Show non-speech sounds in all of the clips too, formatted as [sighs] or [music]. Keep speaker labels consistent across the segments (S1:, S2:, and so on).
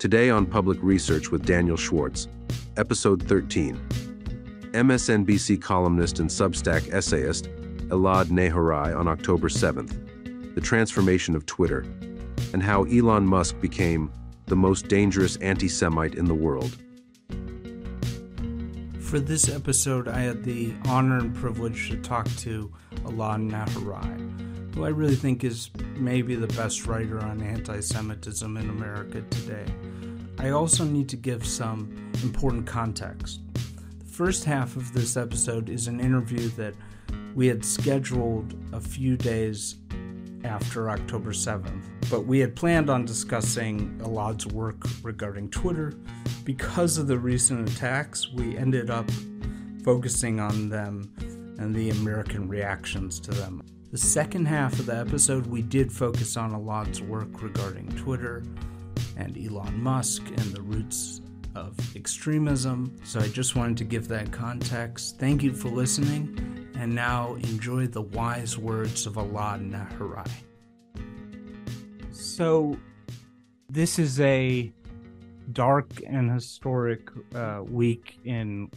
S1: Today on Public Research with Daniel Schwartz, Episode 13. MSNBC columnist and Substack essayist Elad Nehorai on October 7th, the transformation of Twitter, and how Elon Musk became the most dangerous anti Semite in the world.
S2: For this episode, I had the honor and privilege to talk to Elad Nehorai, who I really think is maybe the best writer on anti Semitism in America today. I also need to give some important context. The first half of this episode is an interview that we had scheduled a few days after October 7th, but we had planned on discussing Elad's work regarding Twitter. Because of the recent attacks, we ended up focusing on them and the American reactions to them. The second half of the episode, we did focus on Elad's work regarding Twitter and Elon Musk and the roots of extremism. So I just wanted to give that context. Thank you for listening and now enjoy the wise words of Elad Nehorai. So, this is a dark and historic uh, week in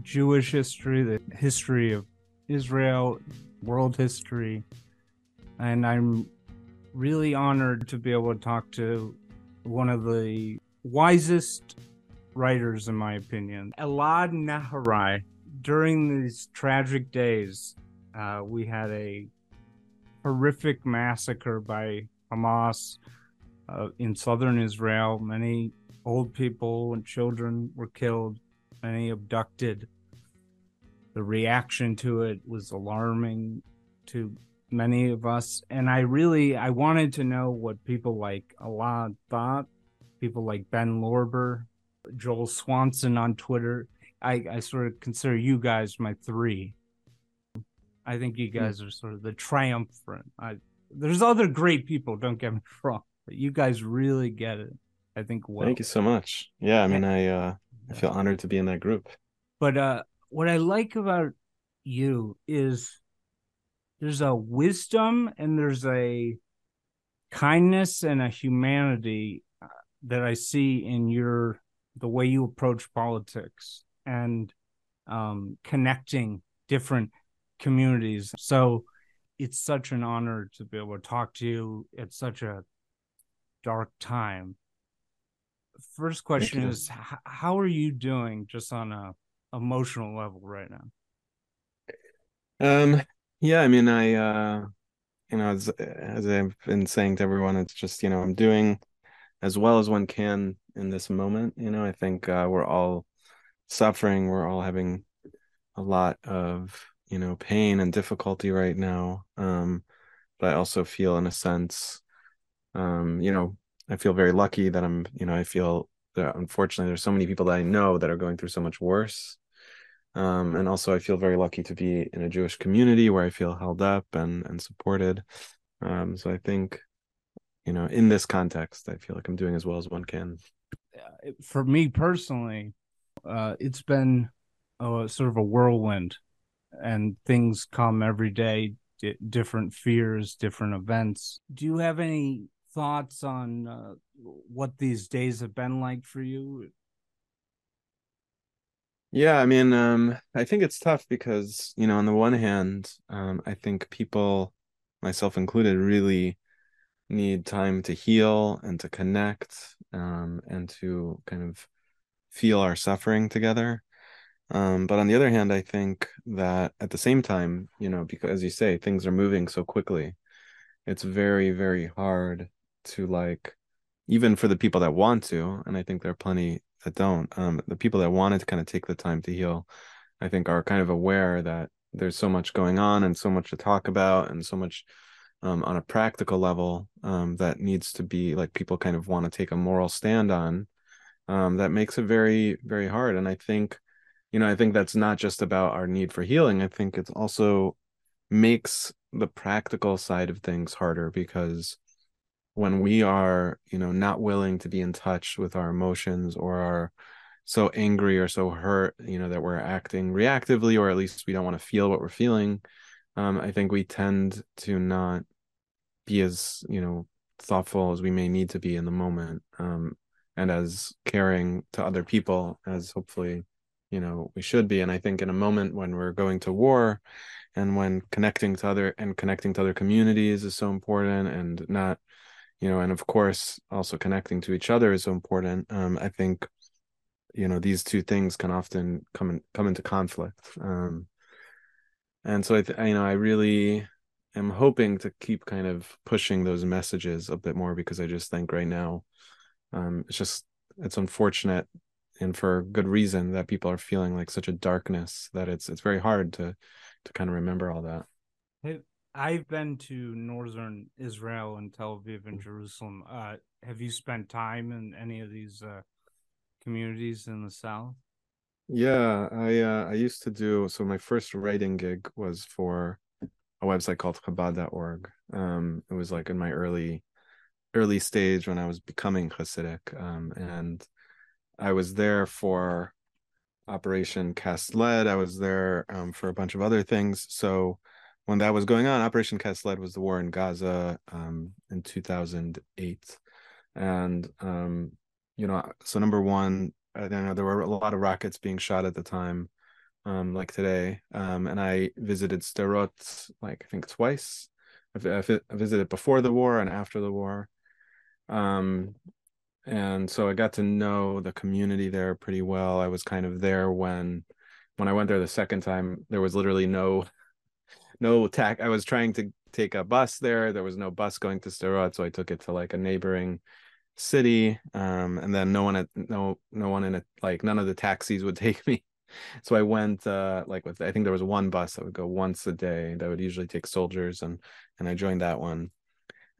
S2: Jewish history, the history of Israel, world history, and I'm really honored to be able to talk to one of the wisest writers, in my opinion, Elad Nehorai during these tragic days, uh, we had a horrific massacre by Hamas uh, in southern Israel. Many old people and children were killed, many abducted. The reaction to it was alarming to many of us. And I really I wanted to know what people like Elad thought, people like Ben Lorber, Joel Swanson on Twitter I, I sort of consider you guys my three. I think you hmm. guys are sort of the triumphant. I, there's other great people, don't get me [laughs] wrong, but you guys really get it. I think well.
S3: Thank you so much. Yeah, I mean, I uh, I feel honored to be in that group.
S2: But uh, what I like about you is there's a wisdom and there's a kindness and a humanity uh, that I see in your the way you approach politics and um, connecting different communities. So it's such an honor to be able to talk to you at such a dark time. First question is how are you doing just on a emotional level right now?
S3: Um yeah, I mean I uh you know as as I've been saying to everyone it's just you know I'm doing as well as one can in this moment, you know, I think uh we're all suffering we're all having a lot of you know pain and difficulty right now um but i also feel in a sense um you know i feel very lucky that i'm you know i feel that unfortunately there's so many people that i know that are going through so much worse um and also i feel very lucky to be in a jewish community where i feel held up and and supported um so i think you know in this context i feel like i'm doing as well as one can
S2: for me personally uh, it's been a, sort of a whirlwind, and things come every day, d- different fears, different events. Do you have any thoughts on uh, what these days have been like for you?
S3: Yeah, I mean, um, I think it's tough because, you know, on the one hand, um, I think people, myself included, really need time to heal and to connect um, and to kind of feel our suffering together. Um, but on the other hand i think that at the same time you know because as you say things are moving so quickly. It's very very hard to like even for the people that want to and i think there are plenty that don't um, the people that wanted to kind of take the time to heal i think are kind of aware that there's so much going on and so much to talk about and so much um, on a practical level um, that needs to be like people kind of want to take a moral stand on um, that makes it very very hard. And i think you know i think that's not just about our need for healing. I think it's also makes the practical side of things harder because when we are you know not willing to be in touch with our emotions or are so angry or so hurt you know that we're acting reactively or at least we don't want to feel what we're feeling um, i think we tend to not be as you know thoughtful as we may need to be in the moment um, and as caring to other people as hopefully you know we should be. And i think in a moment when we're going to war and when connecting to other and connecting to other communities is so important and not you know and of course also connecting to each other is so important. Um i think you know these two things can often come in, come into conflict. Um and so i th- you know i really am hoping to keep kind of pushing those messages a bit more because i just think right now um it's just it's unfortunate and for good reason that people are feeling like such a darkness that it's it's very hard to to kind of remember all that
S2: I've been to northern Israel and Tel Aviv and Jerusalem. Uh, have you spent time in any of these uh, communities in the south?
S3: Yeah, I uh, I used to do so. My first writing gig was for a website called Chabad.org. Um, it was like in my early early stage when I was becoming Hasidic, um, and I was there for Operation Cast Lead. I was there um, for a bunch of other things. So when that was going on, Operation Cast Lead was the war in Gaza um, in 2008, and um, you know, so number one, I know there were a lot of rockets being shot at the time, um, like today, um, and I visited Sderot like I think twice. I visited before the war and after the war, um, and so I got to know the community there pretty well. I was kind of there when when I went there the second time. There was literally no no tack. I was trying to take a bus there. There was no bus going to Sderot, so I took it to like a neighboring city. Um, and then no one at no no one in it like none of the taxis would [laughs] take me. So I went uh like with I think there was one bus that would go once a day that would usually take soldiers and and I joined that one.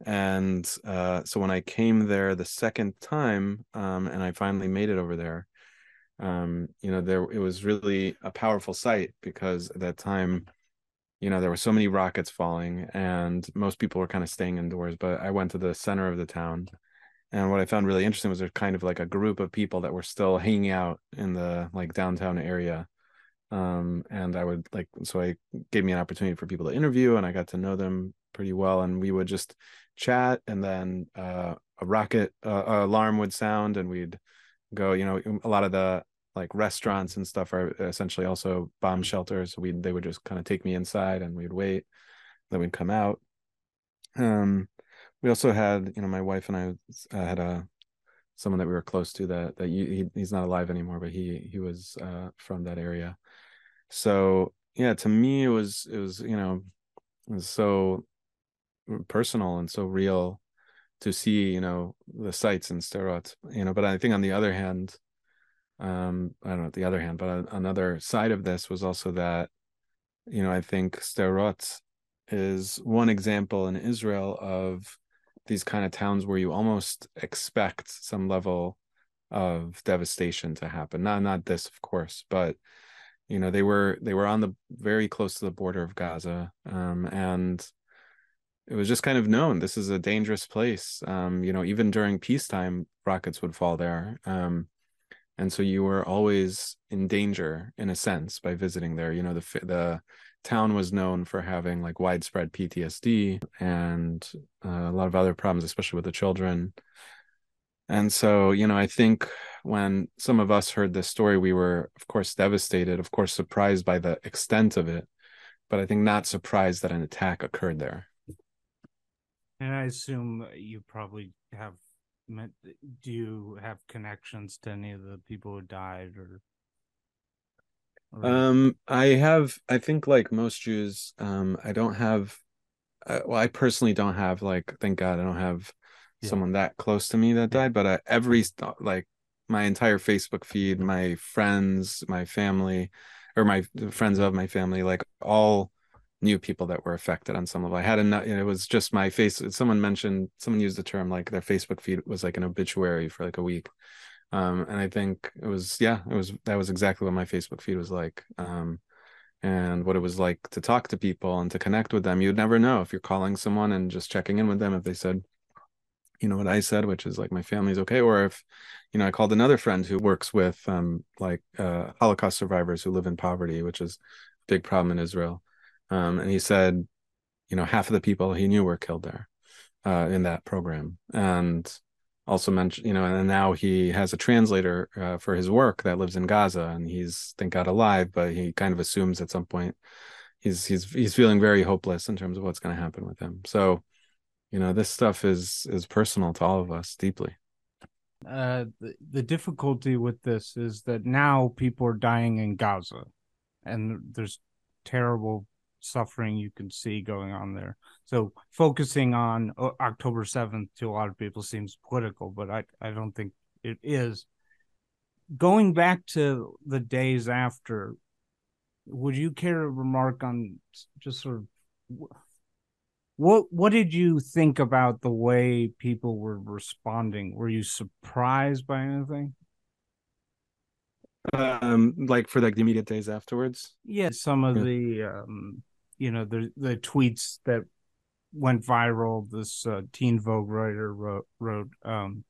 S3: And uh so when I came there the second time, um, and I finally made it over there, um, you know, there it was really a powerful sight because at that time you know there were so many rockets falling and most people were kind of staying indoors but i went to the center of the town and what i found really interesting was there's kind of like a group of people that were still hanging out in the like downtown area um and i would like so i gave me an opportunity for people to interview and i got to know them pretty well and we would just chat and then uh, a rocket uh, alarm would sound and we'd go you know a lot of the like restaurants and stuff are essentially also bomb shelters. We they would just kind of take me inside and we'd wait, then we'd come out. Um, we also had you know my wife and I uh, had a someone that we were close to that that you, he, he's not alive anymore, but he he was uh, from that area. So yeah, to me it was it was you know it was so personal and so real to see you know the sights in Sderot, you know. But I think on the other hand, um i don't know the other hand but another side of this was also that you know i think Sderot is one example in israel of these kind of towns where you almost expect some level of devastation to happen. Not not this of course but you know they were they were on the very close to the border of gaza um, and it was just kind of known this is a dangerous place. Um, you know even during peacetime rockets would fall there. Um, and so you were always in danger in a sense by visiting there. You know the the town was known for having like widespread PTSD and uh, a lot of other problems especially with the children. And so you know i think when some of us heard this story we were of course devastated of course surprised by the extent of it but i think not surprised that an attack occurred there.
S2: And i assume you probably have do you have connections to any of the people who died or,
S3: or... um i have i think like most jews um i don't have uh, well i personally don't have like thank god i don't have yeah. someone that close to me that died but uh, every like my entire facebook feed my friends my family or my friends of my family like all knew people that were affected on some level. I had a it was just my face. Someone mentioned someone used the term like their Facebook feed was like an obituary for like a week. Um, and I think it was yeah, it was that was exactly what my Facebook feed was like. Um, and what it was like to talk to people and to connect with them. You'd never know if you're calling someone and just checking in with them if they said, you know what I said, which is like my family's okay, or if, you know, I called another friend who works with um like uh Holocaust survivors who live in poverty, which is a big problem in Israel um, and he said, you know, half of the people he knew were killed there uh, in that program, and also mentioned, you know, and now he has a translator uh, for his work that lives in Gaza, and he's thank God alive, but he kind of assumes at some point he's he's he's feeling very hopeless in terms of what's going to happen with him. So, you know, this stuff is is personal to all of us deeply.
S2: Uh, the, the difficulty with this is that now people are dying in Gaza, and there's terrible suffering you can see going on there. So focusing on uh, October 7th to a lot of people seems political, but I, I don't think it is. Going back to the days after, would you care to remark on just sort of what what did you think about the way people were responding? Were you surprised by anything?
S3: Um, like for like the immediate days afterwards.
S2: Yeah, some of yeah. the um you know the the tweets that went viral. This uh, Teen Vogue writer wrote wrote. Um,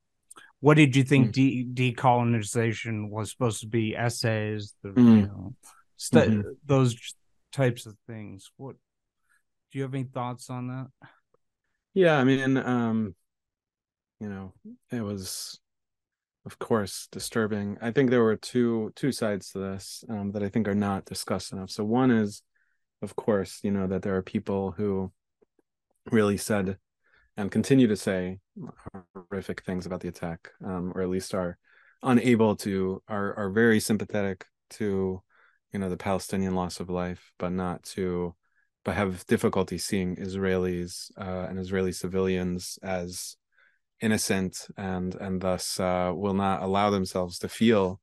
S2: what did you think mm. de- decolonization was supposed to be? Essays, the, mm. you know, st- mm-hmm. those types of things. What do you have any thoughts on that?
S3: Yeah, I mean, um, you know, it was of course disturbing i think there were two two sides to this um, that i think are not discussed enough so one is of course, you know, that there are people who really said and continue to say horrific things about the attack, um, or at least are unable to are are very sympathetic to, you know, the Palestinian loss of life, but not to, but have difficulty seeing Israelis uh, and Israeli civilians as innocent and and thus uh, will not allow themselves to feel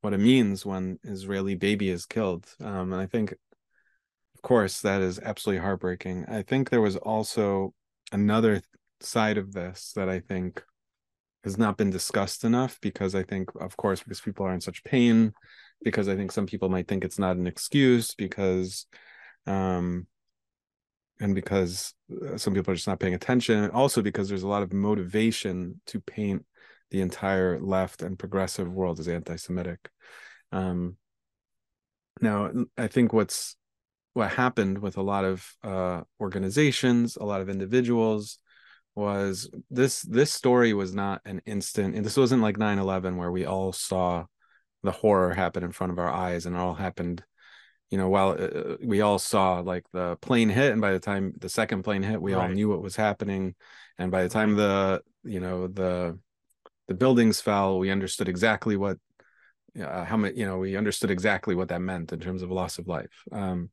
S3: what it means when Israeli baby is killed. Um, and I think of course, that is absolutely heartbreaking. I think there was also another side of this that I think has not been discussed enough because I think, of course, because people are in such pain, because I think some people might think it's not an excuse because, um, and because uh, some people are just not paying attention, and also because there's a lot of motivation to paint the entire left and progressive world as anti-Semitic. Um, now, I think what's what happened with a lot of uh, organizations, a lot of individuals, was this this story was not an instant, and this wasn't like 9-11 where we all saw the horror happen in front of our eyes, and it all happened, you know, while uh, we all saw like the plane hit, and by the time the second plane hit, we right. all knew what was happening, and by the time the you know the the buildings fell, we understood exactly what uh, how many you know we understood exactly what that meant in terms of loss of life. Um,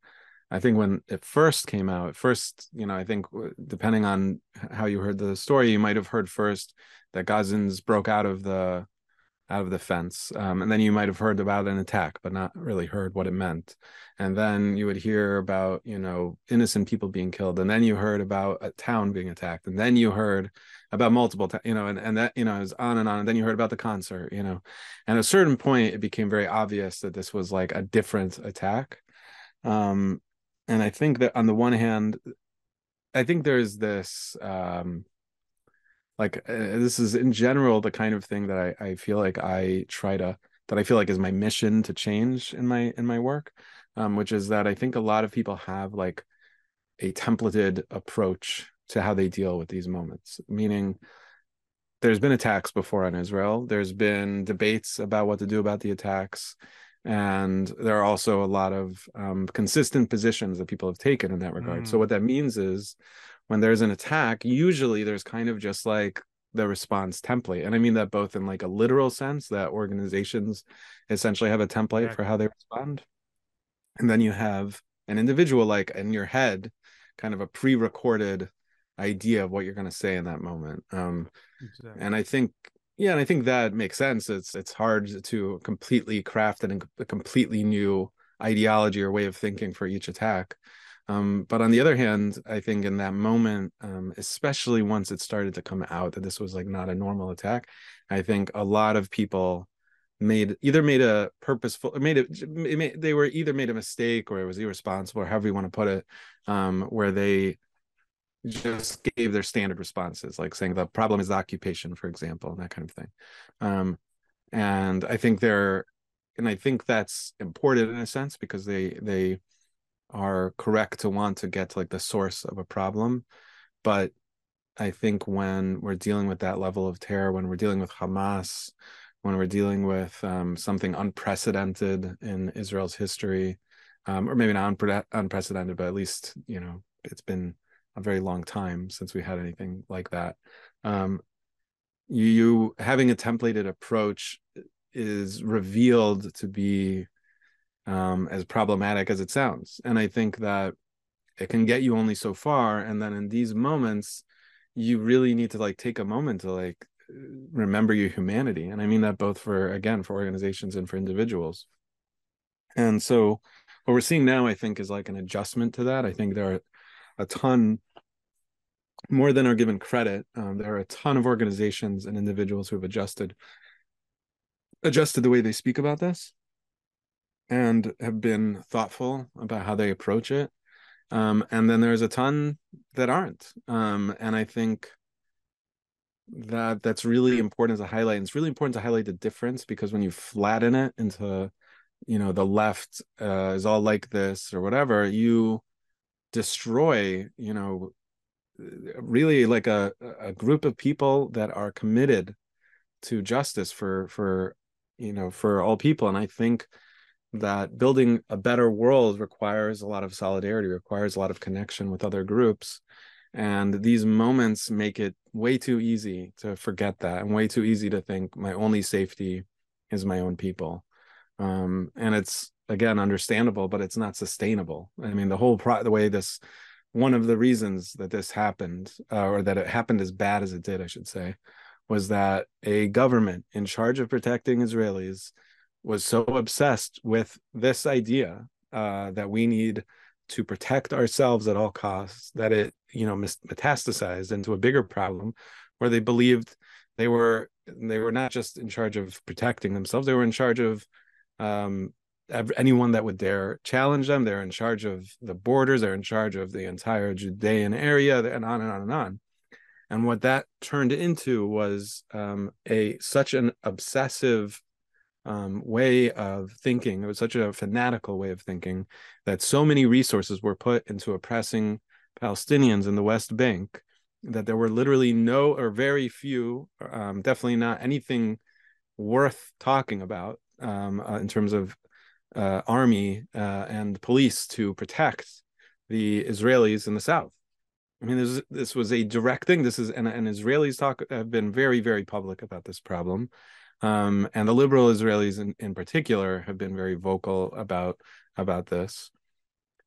S3: I think when it first came out, first, you know, I think depending on how you heard the story, you might have heard first that Gazans broke out of the out of the fence, um, and then you might have heard about an attack, but not really heard what it meant. And then you would hear about, you know, innocent people being killed, and then you heard about a town being attacked, and then you heard about multiple, you know, and and that you know was on and on. And then you heard about the concert, you know, and at a certain point, it became very obvious that this was like a different attack. Um, and i think that on the one hand i think there's this um like uh, this is in general the kind of thing that I, I feel like i try to that i feel like is my mission to change in my in my work um, which is that i think a lot of people have like a templated approach to how they deal with these moments. Meaning there's been attacks before on israel. There's been debates about what to do about the attacks and there are also a lot of um, consistent positions that people have taken in that regard. Mm. so what that means is when there's an attack usually there's kind of just like the response template. And i mean that both in like a literal sense that organizations essentially have a template for how they respond. And then you have an individual like in your head kind of a pre-recorded idea of what you're going to say in that moment. Um exactly. and i think yeah, and I think that makes sense. It's it's hard to completely craft an, a completely new ideology or way of thinking for each attack. Um, but on the other hand, I think in that moment, um, especially once it started to come out that this was like not a normal attack, I think a lot of people made either made a purposeful made it they were either made a mistake or it was irresponsible or however you want to put it um, where they just gave their standard responses, like saying the problem is occupation, for example, and that kind of thing. Um, and I think they're, and I think that's important in a sense because they they are correct to want to get to like the source of a problem, but I think when we're dealing with that level of terror, when we're dealing with Hamas, when we're dealing with um, something unprecedented in Israel's history, um, or maybe not unpre- unprecedented, but at least you know it's been a very long time since we had anything like that. Um, you, you having a templated approach is revealed to be um, as problematic as it sounds, and I think that it can get you only so far. And then in these moments, you really need to like take a moment to like remember your humanity, and I mean that both for again for organizations and for individuals. And so, what we're seeing now, I think, is like an adjustment to that. I think there are a ton more than are given credit. Um, there are a ton of organizations and individuals who have adjusted adjusted the way they speak about this and have been thoughtful about how they approach it. Um, and then there's a ton that aren't. Um, and I think that that's really important to highlight. And it's really important to highlight the difference because when you flatten it into, you know, the left uh, is all like this or whatever, you destroy, you know, really like a a group of people that are committed to justice for for you know for all people. And i think that building a better world requires a lot of solidarity requires a lot of connection with other groups. And these moments make it way too easy to forget that and way too easy to think my only safety is my own people. Um, and it's again understandable but it's not sustainable. I mean the whole pro the way this one of the reasons that this happened, uh, or that it happened as bad as it did, I should say, was that a government in charge of protecting Israelis was so obsessed with this idea uh, that we need to protect ourselves at all costs that it, you know, metastasized into a bigger problem, where they believed they were they were not just in charge of protecting themselves; they were in charge of um, anyone that would dare challenge them. They're in charge of the borders. They're in charge of the entire Judean area, and on and on and on. And what that turned into was um, a such an obsessive um, way of thinking. It was such a fanatical way of thinking that so many resources were put into oppressing Palestinians in the West Bank that there were literally no or very few, um, definitely not anything worth talking about um, uh, in terms of uh, army uh, and police to protect the Israelis in the south. I mean, this this was a direct thing. This is and, and Israelis talk have been very very public about this problem, um, and the liberal Israelis in, in particular have been very vocal about about this.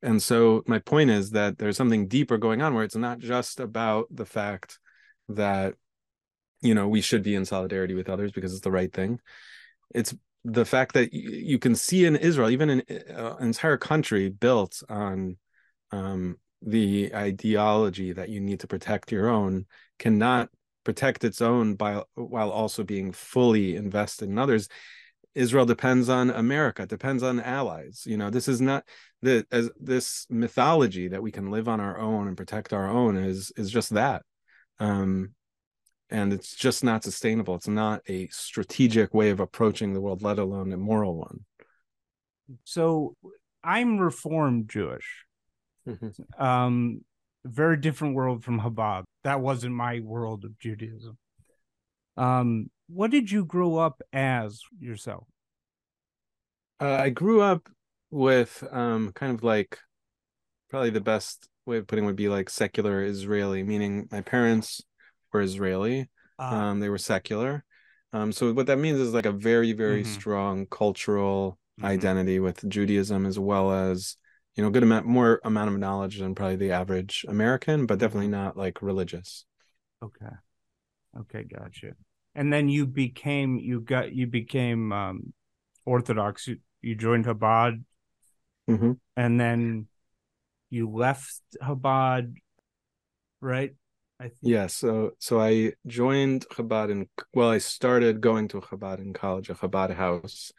S3: And so my point is that there's something deeper going on where it's not just about the fact that you know we should be in solidarity with others because it's the right thing. It's the fact that you can see in Israel, even in uh, an entire country built on um, the ideology that you need to protect your own, cannot protect its own by while also being fully invested in others. Israel depends on America, depends on allies. You know, this is not the as this mythology that we can live on our own and protect our own is is just that. Um, and it's just not sustainable it's not a strategic way of approaching the world let alone a moral one
S2: so i'm reformed jewish mm-hmm. um very different world from Chabad. That wasn't my world of Judaism. Um, what did you grow up as yourself?
S3: Uh, I grew up with um, kind of like probably the best way of putting would be like secular Israeli, meaning my parents were Israeli. Uh, um, they were secular. Um, so what that means is like a very, very mm-hmm. strong cultural mm-hmm. identity with Judaism, as well as you know, good amount more amount of knowledge than probably the average American, but definitely mm-hmm. not like religious.
S2: Okay, okay, gotcha. And then you became you got you became um, Orthodox. You, you joined Chabad,
S3: mm-hmm.
S2: and then you left Chabad, right?
S3: I think. Yeah, so so I joined Chabad in well, I started going to Chabad in college, a Chabad house,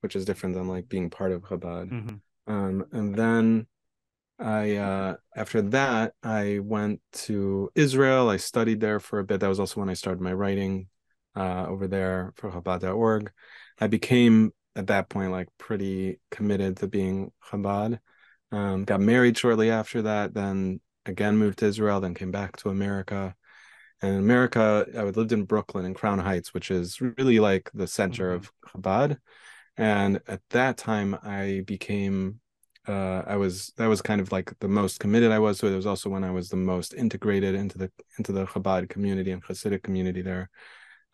S3: which is different than like being part of Chabad. Mm-hmm. Um, and then I uh, after that I went to Israel. I studied there for a bit. That was also when I started my writing uh, over there for Chabad.org. I became at that point like pretty committed to being Chabad. Um, got married shortly after that. Then again moved to Israel, then came back to America. And in America, I lived in Brooklyn in Crown Heights, which is really like the center mm-hmm. of Chabad. And at that time, I became uh, I was that was kind of like the most committed I was So It was also when I was the most integrated into the into the Chabad community and Hasidic community there.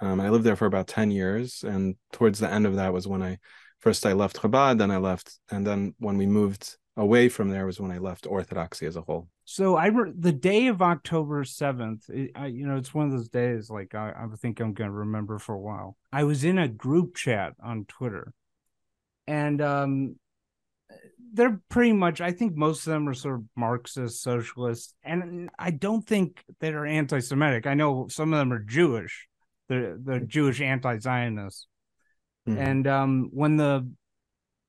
S3: Um, I lived there for about ten years, and towards the end of that was when I first I left Chabad, then I left, and then when we moved away from there was when I left Orthodoxy as a whole.
S2: So I re- the day of October seventh, you know, it's one of those days like I, I think I'm going to remember for a while. I was in a group chat on Twitter, and um, they're pretty much i think most of them are sort of marxist socialists and i don't think they're anti-semitic i know some of them are jewish the the jewish anti-zionists mm-hmm. and um when the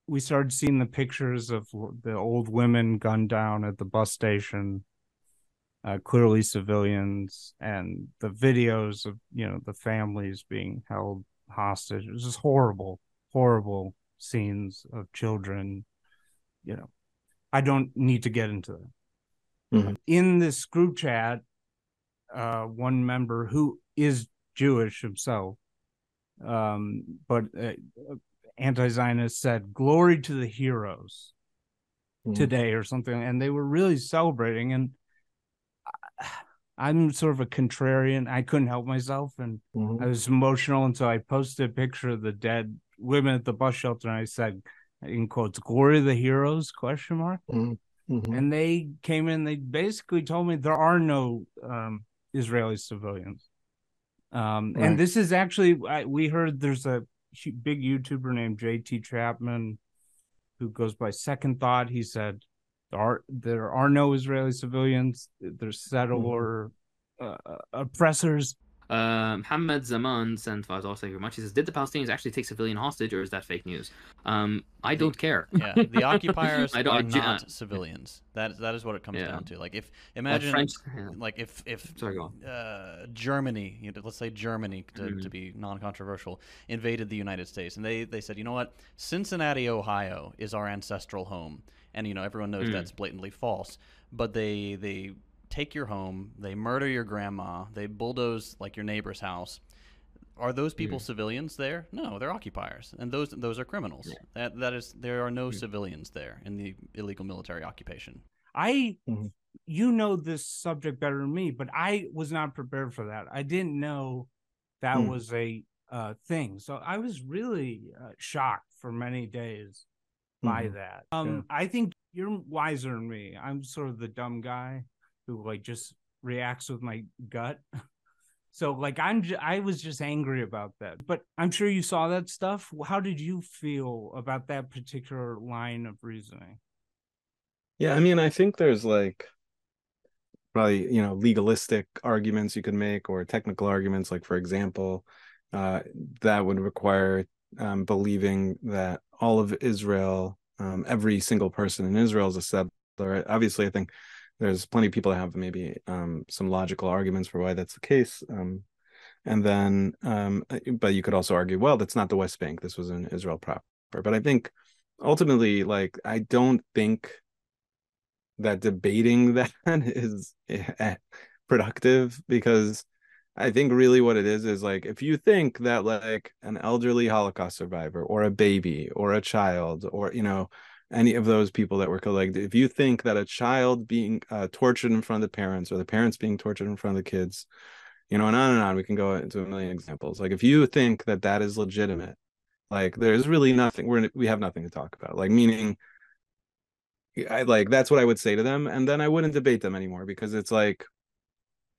S2: we started seeing the pictures of the old women gunned down at the bus station uh, clearly civilians and the videos of you know the families being held hostage it was just horrible horrible scenes of children you know, I don't need to get into that. Mm-hmm. In this group chat, uh, one member who is Jewish himself, um, but uh, anti-Zionist said, "Glory to the heroes." Mm-hmm. Today or something, and they were really celebrating. And I'm sort of a contrarian. I couldn't help myself, and mm-hmm. I was emotional, and so I posted a picture of the dead women at the bus shelter, and I said, in quotes glory to the heroes question mark mm-hmm. mm-hmm. and they came in they basically told me there are no um, israeli civilians um, right. and this is actually I, we heard there's a big youtuber named jt chapman who goes by second thought. He said there are there are no israeli civilians. There's settler mm-hmm. uh, oppressors
S4: uh, Muhammad Zaman sent Fazal, thank you very much. He says, Did the Palestinians actually take civilian hostage or is that fake news? Um, I don't care. [laughs]
S5: yeah, the occupiers [laughs] I don't, are not civilians. That that is what it comes yeah. down to. Like if imagine French, like if if Sorry, uh, Germany, you know, let's say Germany to, mm-hmm. to be non-controversial, invaded the United States and they they said, you know what, Cincinnati, Ohio is our ancestral home, and you know everyone knows mm. that's blatantly false. But they they take your home, they murder your grandma, they bulldoze like your neighbor's house. Are those people civilians there? No, they're occupiers, and those those are criminals. Yeah. That that is there are no civilians there in the illegal military occupation.
S2: I, mm-hmm. you know this subject better than me, but I was not prepared for that. I didn't know that mm. was a uh, thing, so I was really uh, shocked for many days by mm-hmm. that. Um, yeah. I think you're wiser than me. I'm sort of the dumb guy who like just reacts with my gut. [laughs] So like I'm j- I was just angry about that. But I'm sure you saw that stuff. How did you feel about that particular line of reasoning?
S3: Yeah, I mean, I think there's like probably, you know, legalistic arguments you could make or technical arguments like for example, uh that would require um believing that all of Israel um every single person in Israel is a settler. Obviously, I think there's plenty of people that have maybe um, some logical arguments for why that's the case. Um, and then, um, uh, but you could also argue, well, that's not the West Bank. This was in Israel proper. But I think ultimately, like, I don't think that debating [laughs] that is eh, productive because I think really what it is is like if you think that like an elderly Holocaust survivor or a baby or a child or you know any of those people that were collected. If you think that a child being uh, tortured in front of the parents or the parents being tortured in front of the kids, you know, and on and on, we can go into a million examples. Like if you think that that is legitimate, like there's really nothing. We're we have nothing to talk about. Like meaning, I like that's what I would say to them, and then I wouldn't debate them anymore because it's like,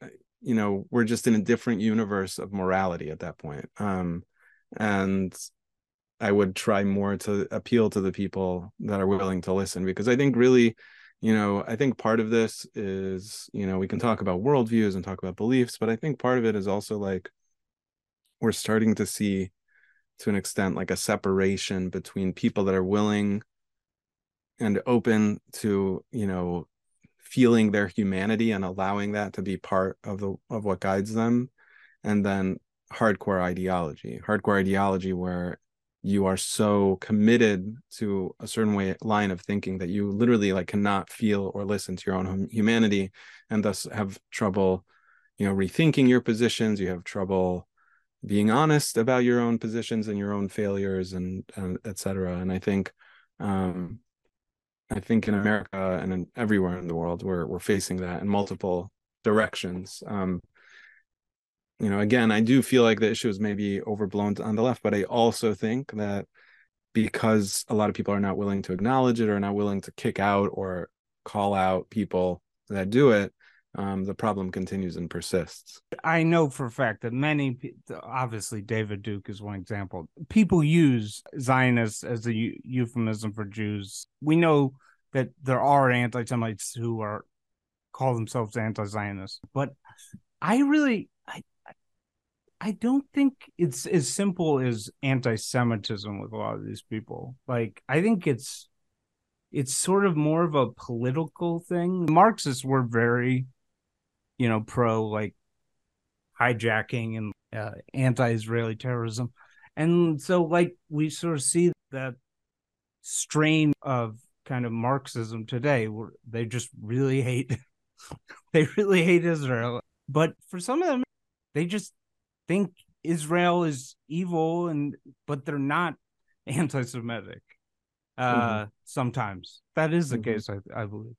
S3: uh, you know, we're just in a different universe of morality at that point. Um, and I would try more to appeal to the people that are willing to listen because I think really, you know, I think part of this is, you know, we can talk about worldviews and talk about beliefs, but I think part of it is also like we're starting to see to an extent like a separation between people that are willing and open to, you know, feeling their humanity and allowing that to be part of the of what guides them and then hardcore ideology. Hardcore ideology where you are so committed to a certain way line of thinking that you literally like cannot feel or listen to your own humanity and thus have trouble you know rethinking your positions. You have trouble being honest about your own positions and your own failures and, and etc and i think um i think in america and in everywhere in the world we're we're facing that in multiple directions. Um you know again i do feel like the issue is maybe overblown on the left but i also think that because a lot of people are not willing to acknowledge it or not willing to kick out or call out people that do it um, the problem continues and persists.
S2: I know for a fact that many, obviously, David Duke is one example. People use Zionists as a euphemism for Jews. We know that there are anti Semites who are call themselves anti Zionists, but I really, I, I don't think it's as simple as anti Semitism with a lot of these people. Like, I think it's it's sort of more of a political thing. Marxists were very you know, pro like hijacking and uh, anti-Israeli terrorism, and so like we sort of see that strain of kind of Marxism today, where they just really hate, [laughs] they really hate Israel. But for some of them, they just think Israel is evil, and but they're not [laughs] anti-Semitic. Uh, mm-hmm. Sometimes that is the mm-hmm. case, I, I believe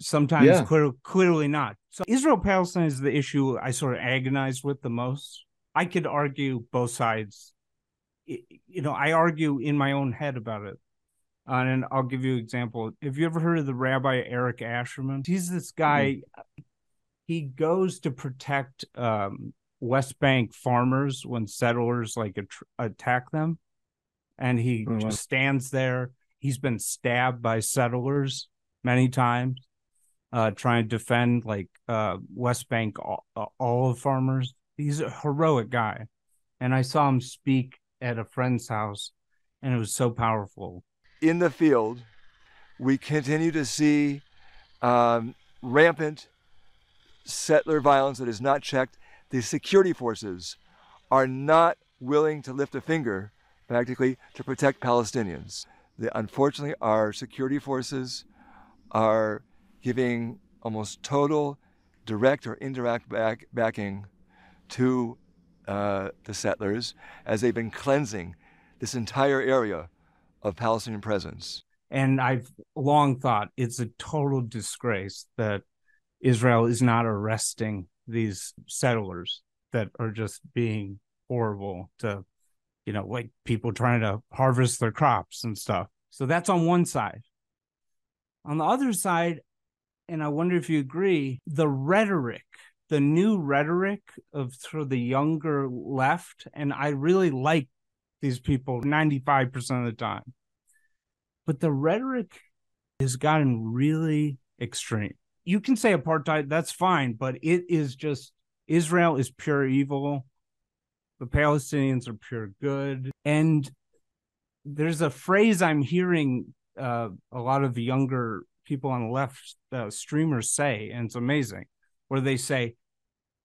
S2: sometimes yeah. clear, clearly not. So Israel Palestine is the issue I sort of agonize with the most. I could argue both sides. You know, I argue in my own head about it. Uh, and I'll give you an example. Have you ever heard of the Rabbi Arik Ascherman? He's this guy. Mm-hmm. He goes to protect um, West Bank farmers when settlers like at- attack them, and he oh, just stands there. He's been stabbed by settlers many times uh, trying to defend like uh, West Bank olive farmers. He's a heroic guy, and I saw him speak at a friend's house, and it was so powerful.
S6: In the field, we continue to see um, rampant settler violence that is not checked. The security forces are not willing to lift a finger, practically, to protect Palestinians. The, unfortunately, our security forces are giving almost total direct or indirect back, backing to uh, the settlers as they've been cleansing this entire area of Palestinian presence.
S2: And I've long thought it's a total disgrace that Israel is not arresting these settlers that are just being horrible to, you know, like people trying to harvest their crops and stuff. So that's on one side. On the other side, and I wonder if you agree, the rhetoric, the new rhetoric of sort of the younger left, and I really like these people 95% of the time. But the rhetoric has gotten really extreme. You can say apartheid, that's fine, but it is just Israel is pure evil. The Palestinians are pure good. And there's a phrase I'm hearing uh, a lot of the younger people on the left uh, streamers say, and it's amazing, where they say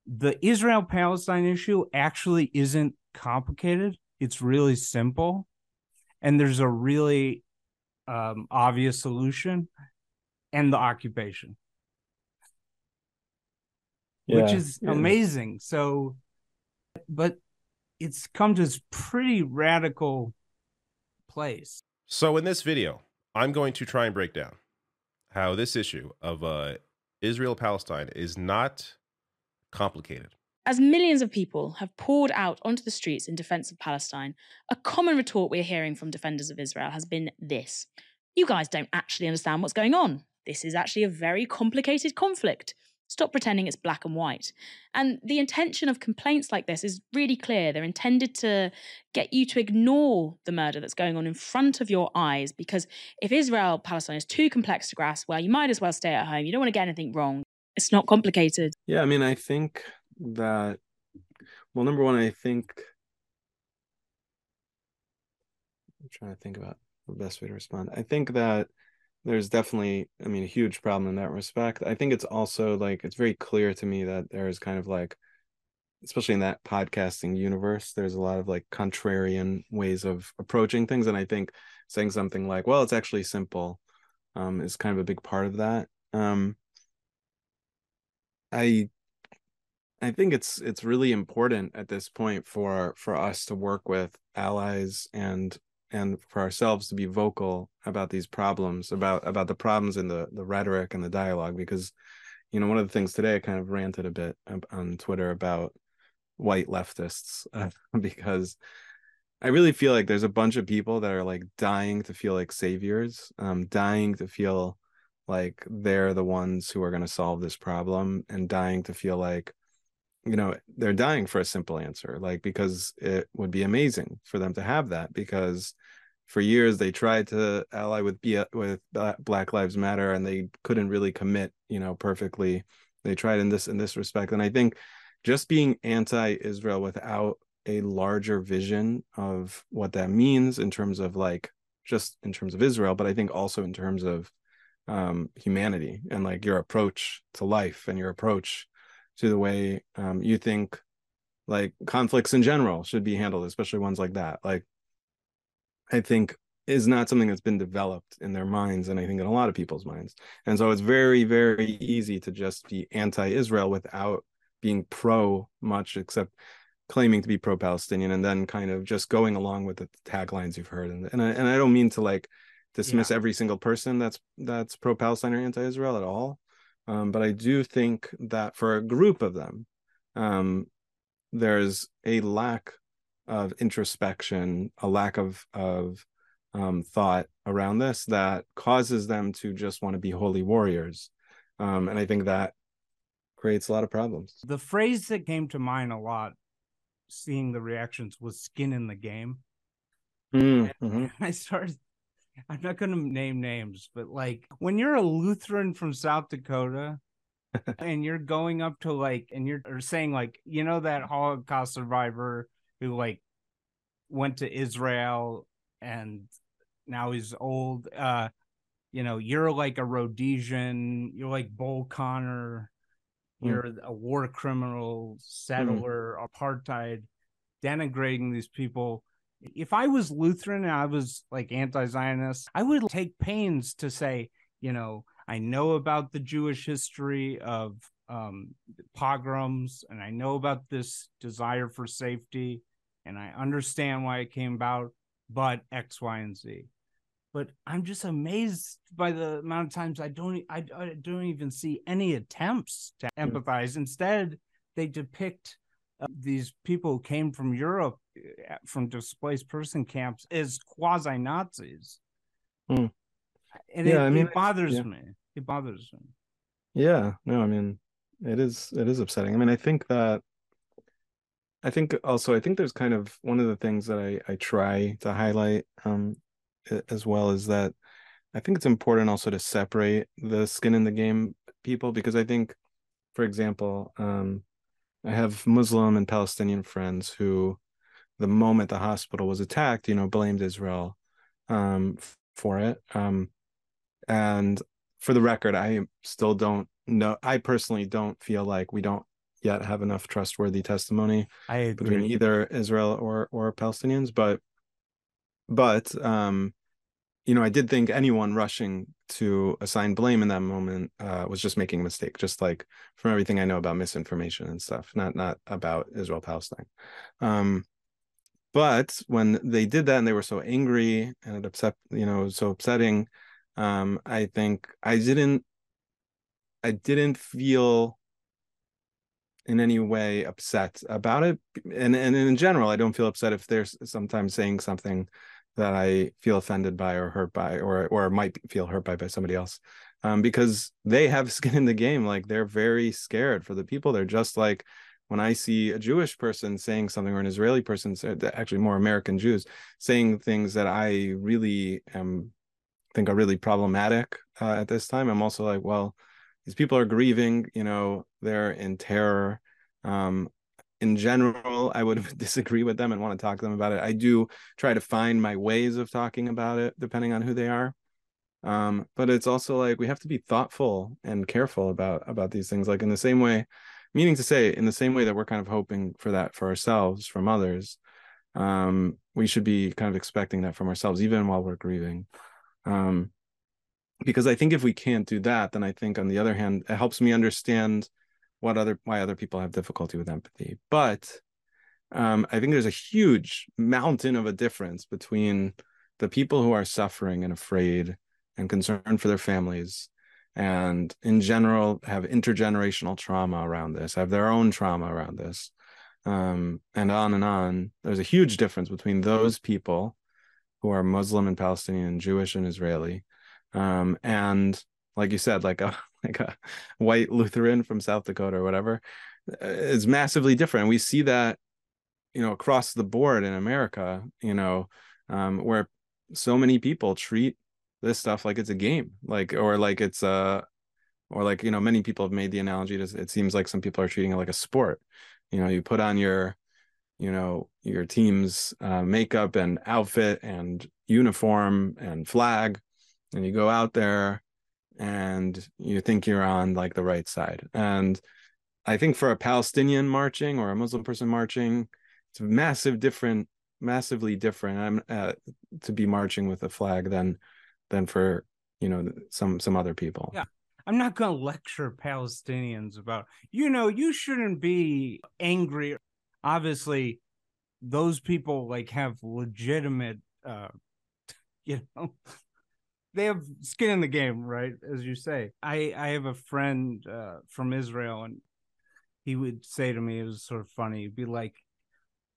S2: the Israel Palestine issue actually isn't complicated. It's really simple. And there's a really um, obvious solution and the occupation, yeah, which is yeah. amazing. So, but it's come to this pretty radical place.
S7: So, in this video, I'm going to try and break down how this issue of uh, Israel Palestine is not complicated.
S8: As millions of people have poured out onto the streets in defense of Palestine, a common retort we're hearing from defenders of Israel has been this You guys don't actually understand what's going on. This is actually a very complicated conflict. Stop pretending it's black and white. And the intention of complaints like this is really clear. They're intended to get you to ignore the murder that's going on in front of your eyes because if Israel Palestine is too complex to grasp, well, you might as well stay at home. You don't want to get anything wrong. It's not complicated.
S3: Yeah, I mean, I think that, well, number one, I think, I'm trying to think about the best way to respond. I think that there's definitely i mean a huge problem in that respect. I think it's also like it's very clear to me that there's kind of like especially in that podcasting universe there's a lot of like contrarian ways of approaching things and i think saying something like well it's actually simple um, is kind of a big part of that um, i I think it's it's really important at this point for for us to work with allies and and for ourselves to be vocal about these problems about about the problems in the the rhetoric and the dialogue because you know one of the things today I kind of ranted a bit on Twitter about white leftists uh, [laughs] because I really feel like there's a bunch of people that are like dying to feel like saviors, um, dying to feel like they're the ones who are going to solve this problem, and dying to feel like, you know, they're dying for a simple answer, like because it would be amazing for them to have that. Because for years they tried to ally with with Black Lives Matter, and they couldn't really commit, you know, perfectly. They tried in this in this respect, and I think just being anti-Israel without a larger vision of what that means in terms of like just in terms of Israel, but I think also in terms of um, humanity and like your approach to life and your approach to the way um, you think like conflicts in general should be handled, especially ones like that. Like, I think is not something that's been developed in their minds, and I think in a lot of people's minds. And so it's very, very easy to just be anti-Israel without being pro much, except claiming to be pro-Palestinian and then kind of just going along with the taglines you've heard. And and I, and I don't mean to like dismiss yeah. every single person that's that's pro-Palestine or anti-Israel at all, um, but I do think that for a group of them, um, there's a lack of introspection, a lack of of um, thought around this that causes them to just want to be holy warriors, um, and I think that creates a lot of problems.
S2: The phrase that came to mind a lot seeing the reactions was skin in the game.
S3: Mm-hmm. [laughs]
S2: I started I'm not going to name names, but like when you're a Lutheran from South Dakota [laughs] and you're going up to like, and you're saying like, you know, that Holocaust survivor who like went to Israel and now he's old. Uh, you know, you're like a Rhodesian, you're like Bull Connor, Mm. You're a war criminal, settler, mm. apartheid, denigrating these people. If I was Lutheran and I was like anti Zionist, I would take pains to say, you know, I know about the Jewish history of um, pogroms and I know about this desire for safety and I understand why it came about, but X, Y, and Z but I'm just amazed by the amount of times I don't I, I don't even see any attempts to empathize. Instead, they depict uh, these people who came from Europe from displaced person camps as quasi Nazis.
S3: Mm.
S2: And yeah, it, I mean, it bothers yeah. me. It bothers me.
S3: Yeah, no, I mean, it is it is upsetting. I mean, I think that I think also I think there's kind of one of the things that I I try to highlight um as well is that I think it's important also to separate the skin in the game people because I think, for example, um, I have Muslim and Palestinian friends who, the moment the hospital was attacked, you know, blamed Israel um, for it. Um, and for the record, I still don't know. I personally don't feel like we don't yet have enough trustworthy testimony between either Israel or or Palestinians, but but um you know i did think anyone rushing to assign blame in that moment uh, was just making a mistake just like from everything i know about misinformation and stuff not not about israel palestine um but when they did that and they were so angry and it upset you know so upsetting um i think i didn't i didn't feel in any way upset about it. And and in general i don't feel upset if they're sometimes saying something that i feel offended by or hurt by or or might feel hurt by by somebody else um, because they have [laughs] skin in the game. Like they're very scared for the people. They're just like when i see a jewish person saying something or an israeli person actually more american jews saying things that i really am think are really problematic uh, at this time i'm also like well these people are grieving you know they're in terror. Um, in general i would [laughs] disagree with them and want to talk to them about it. I do try to find my ways of talking about it depending on who they are. Um, but it's also like we have to be thoughtful and careful about about these things. Like in the same way meaning to say in the same way that we're kind of hoping for that for ourselves from others um, we should be kind of expecting that from ourselves even while we're grieving. Um, because i think if we can't do that then i think on the other hand it helps me understand what other why other people have difficulty with empathy. But um, i think there's a huge mountain of a difference between the people who are suffering and afraid and concerned for their families and in general have intergenerational trauma around this have their own trauma around this. Um, and on and on. There's a huge difference between those people who are muslim and palestinian jewish and israeli um, and like you said like a [laughs] like a white lutheran from south dakota or whatever uh, is massively different. We see that you know across the board in america you know um, where so many people treat this stuff like it's a game like or like it's a or like you know many people have made the analogy to it seems like some people are treating it like a sport. You know you put on your you know your team's uh, makeup and outfit and uniform and flag and you go out there and you think you're on like the right side. And i think for a palestinian marching or a muslim person marching it's massive different massively different i'm uh, to be marching with a flag than than for you know some some other people.
S2: Yeah. I'm not going to lecture palestinians about you know you shouldn't be angry. Obviously those people like have legitimate uh [laughs] you know [laughs] they have skin in the game right as you say. I i have a friend uh from israel and he would say to me it was sort of funny he'd be like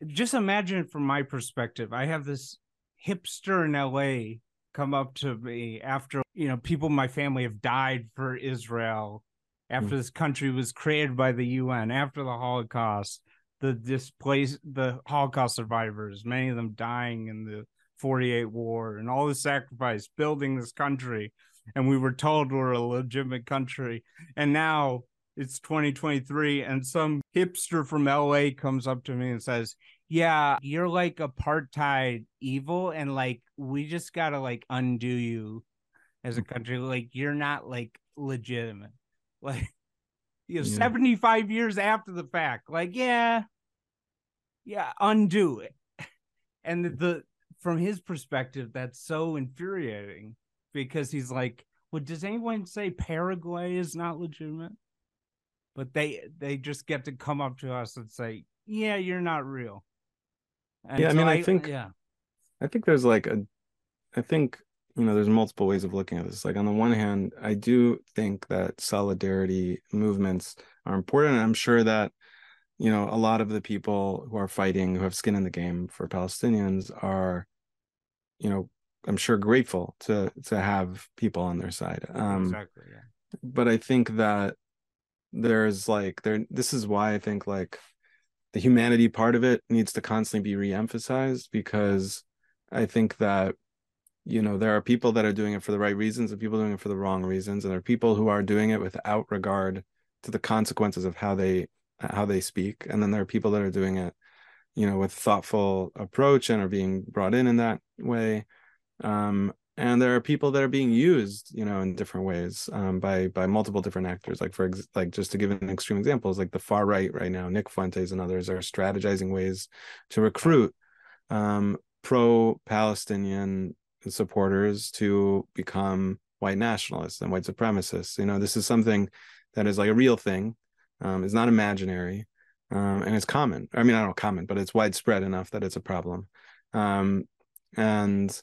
S2: just imagine from my perspective. I have this hipster in la come up to me after you know people in my family have died for Israel after mm. this country was created by the UN after the Holocaust the displaced the Holocaust survivors many of them dying in the 48 war and all the sacrifice building this country and we were told we're a legitimate country and now it's 2023 and some hipster from LA comes up to me and says yeah, you're like apartheid evil, and like we just gotta like undo you as a mm. country. Like you're not like legitimate. [laughs] Like you know, yeah. 75 years after the fact. Like, yeah, yeah, undo it. [laughs] And the, the from his perspective, that's so infuriating because he's like, well, does anyone say Paraguay is not legitimate? But they they just get to come up to us and say, yeah, you're not real.
S3: And yeah, so I mean, I, I think yeah, I think there's like a, I think you know, there's multiple ways of looking at this. Like on the one hand, I do think that solidarity movements are important. I'm sure that you know a lot of the people who are fighting, who have skin in the game for Palestinians, are, you know, I'm sure grateful to to have people on their side. Um, exactly. Yeah. But I think that there's like there. This is why I think like the humanity part of it needs to constantly be reemphasized because I think that you know there are people that are doing it for the right reasons and people doing it for the wrong reasons. And there are people who are doing it without regard to the consequences of how they how they speak. And then there are people that are doing it you know with thoughtful approach and are being brought in in that way. Um and there are people that are being used you know in different ways um, by by multiple different actors. Like for ex- like just to give an extreme example is like the far right right now nick fuentes and others are strategizing ways to recruit um, pro-palestinian supporters to become white nationalists and white supremacists. You know this is something that is like a real thing um, it's not imaginary um, and it's common. I mean i don't know common but it's widespread enough that it's a problem. Um, and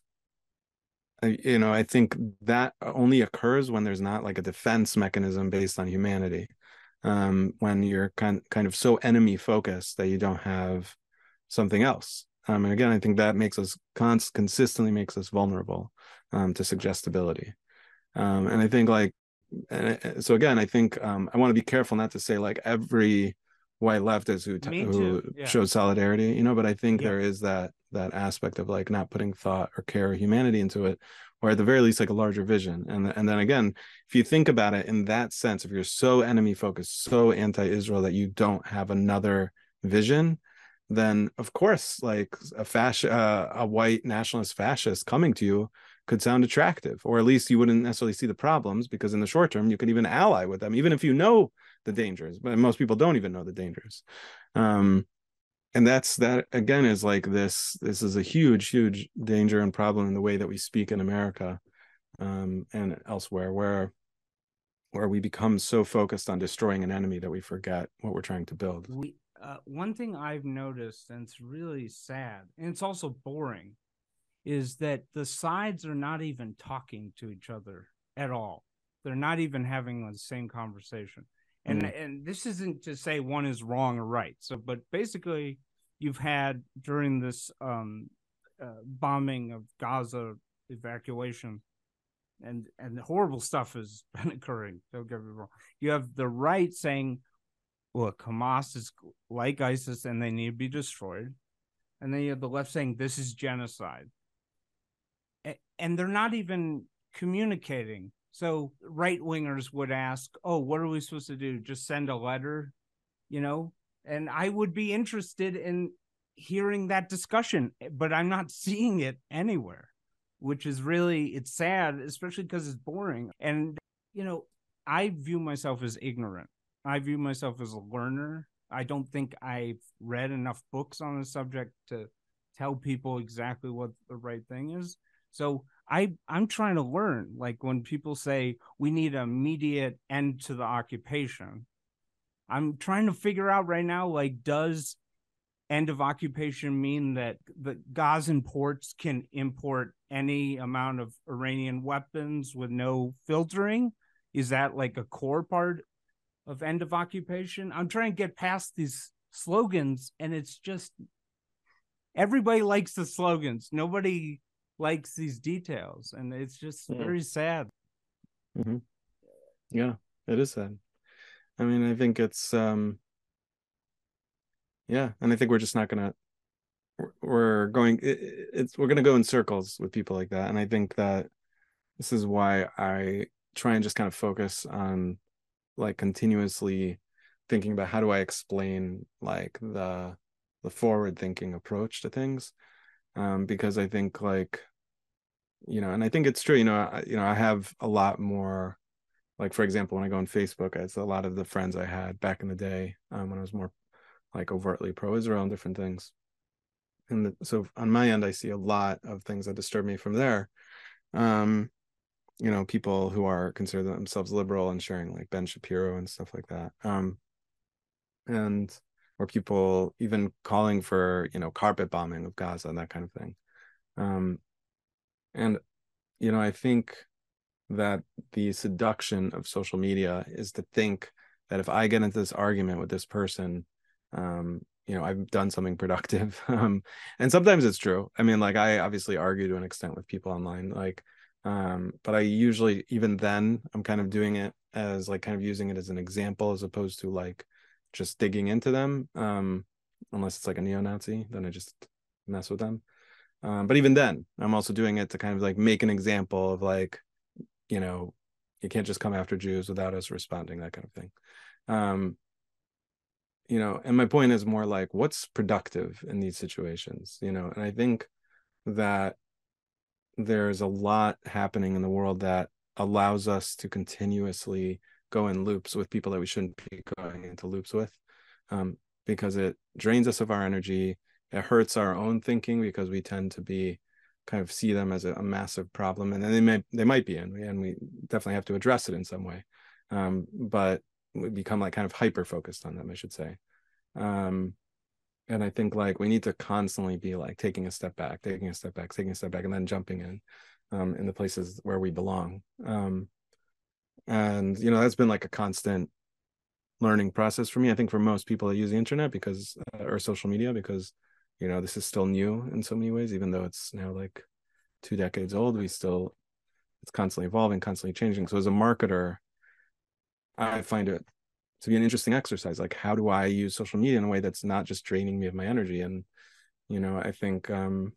S3: you know i think that only occurs when there's not like a defense mechanism based on humanity um, when you're kind kind of so enemy focused that you don't have something else. Um, and again i think that makes us cons- consistently makes us vulnerable um, to suggestibility um, and i think like and so again i think um, i want to be careful not to say like every white leftist who t- who yeah. shows solidarity you know but i think yeah. there is that that aspect of like not putting thought or care or humanity into it or at the very least like a larger vision and and then again if you think about it in that sense if you're so enemy focused so anti-israel that you don't have another vision then of course like a fascist uh, a white nationalist fascist coming to you could sound attractive or at least you wouldn't necessarily see the problems because in the short term you could even ally with them even if you know the dangers but most people don't even know the dangers um, and that's that again is like this this is a huge huge danger and problem in the way that we speak in america um, and elsewhere where where we become so focused on destroying an enemy that we forget what we're trying to build.
S2: We uh, one thing I've noticed, and it's really sad, and it's also boring, is that the sides are not even talking to each other at all. They're not even having the same conversation. And mm. and this isn't to say one is wrong or right. So, but basically, you've had during this um, uh, bombing of Gaza evacuation, and and horrible stuff has [laughs] been occurring. Don't get me wrong. You have the right saying, "Look, Hamas is like ISIS, and they need to be destroyed," and then you have the left saying, "This is genocide," and they're not even communicating. So right wingers would ask, "Oh, what are we supposed to do? Just send a letter?" You know, and I would be interested in hearing that discussion, eh, but I'm not [laughs] seeing it anywhere which is really it's sad, especially because it's boring. And you know, I view myself as ignorant. I view myself as a learner. I don't think I've read enough books on the subject to tell people exactly what the right thing is. So I I'm trying to learn. Like when people say we need an immediate end to the occupation, I'm trying to figure out right now like does end of occupation mean that the Gazan ports can import any amount of Iranian weapons with no filtering? Is that like a core part of end of occupation? I'm trying to get past these slogans, and it's just everybody likes the slogans. Nobody likes these details, and it's just yeah. very sad.
S3: Mm-hmm. Yeah, it is sad. I mean, I think it's um yeah and i think we're just not gonna we're going it's we're gonna go in circles with people like that and i think that this is why i try and just kind of focus on like continuously thinking about how do i explain like the the forward thinking approach to things um because i think like you know and i think it's true you know I, you know i have a lot more like for example when i go on facebook it's a lot of the friends i had back in the day um, when i was more like overtly pro-Israel and different things. And the, so on my end, I see a lot of things that disturb me from there. Um, you know, people who are consider themselves liberal and sharing like Ben Shapiro and stuff like that. Um, and or people even calling for you know carpet bombing of Gaza and that kind of thing. Um, and you know, I think that the seduction of social media is to think that if I get into this argument with this person, um you know i've done something productive [laughs] um and sometimes it's true i mean like i obviously argue to an extent with people online like um but i usually even then i'm kind of doing it as like kind of using it as an example as opposed to like just digging into them um unless it's like a neo-nazi then i just mess with them. Um but even then i'm also doing it to kind of like make an example of like you know you can't just come after jews without us responding that kind of thing. Um you know and my point is more like what's productive in these situations you know? And i think that there's a lot happening in the world that allows us to continuously go in loops with people that we shouldn't be going into loops with um, because it drains us of our energy. It hurts our own thinking because we tend to be kind of see them as a, a massive problem and then they may they might be we, and we definitely have to address it in some way. Um, but we become like kind of hyper focused on them i should say. Um and i think like we need to constantly be like taking a step back taking a step back taking a step back and then jumping in um in the places where we belong. Um and you know that's been like a constant learning process for me i think for most people that use the internet because uh, or social media because you know this is still new in so many ways even though it's now like two decades old we still it's constantly evolving constantly changing so as a marketer I find it to be an interesting exercise. Like, how do I use social media in a way that's not just draining me of my energy? And, you know, I think, um,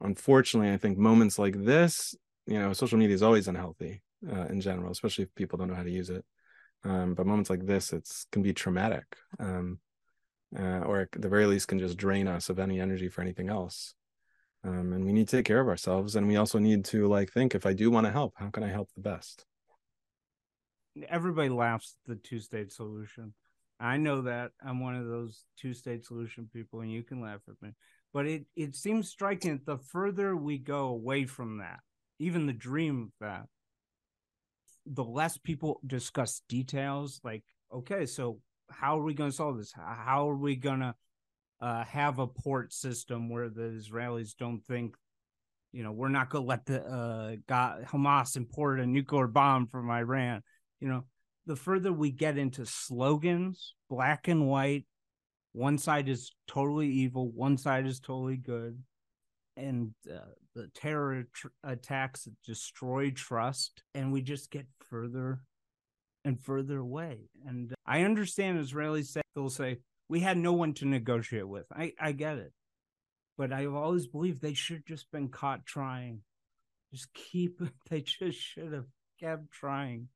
S3: unfortunately, I think moments like this, you know, social media is always unhealthy uh, in general, especially if people don't know how to use it. Um, but moments like this, it's can be traumatic, um, uh, or at the very least, can just drain us of any energy for anything else. Um, and we need to take care of ourselves, and we also need to like think: if I do want to help, how can I help the best?
S2: everybody laughs the two state solution. I know that I'm one of those two state solution people, and you can laugh at me. But it, it seems striking the further we go away from that, even the dream of that, the less people discuss details, like okay, so how are we going to solve this? How are we going to uh, have a port system where the Israelis don't think, you know, we're not going to let the uh, God, Hamas import a nuclear bomb from Iran. You know, the further we get into slogans, black and white, one side is totally evil, one side is totally good, and uh, the terror tr- attacks destroy trust, and we just get further and further away. And I understand Israelis say they'll say we had no one to negotiate with. I I get it, but I've always believed they should just been caught trying. Just keep. [laughs] They just should have kept trying,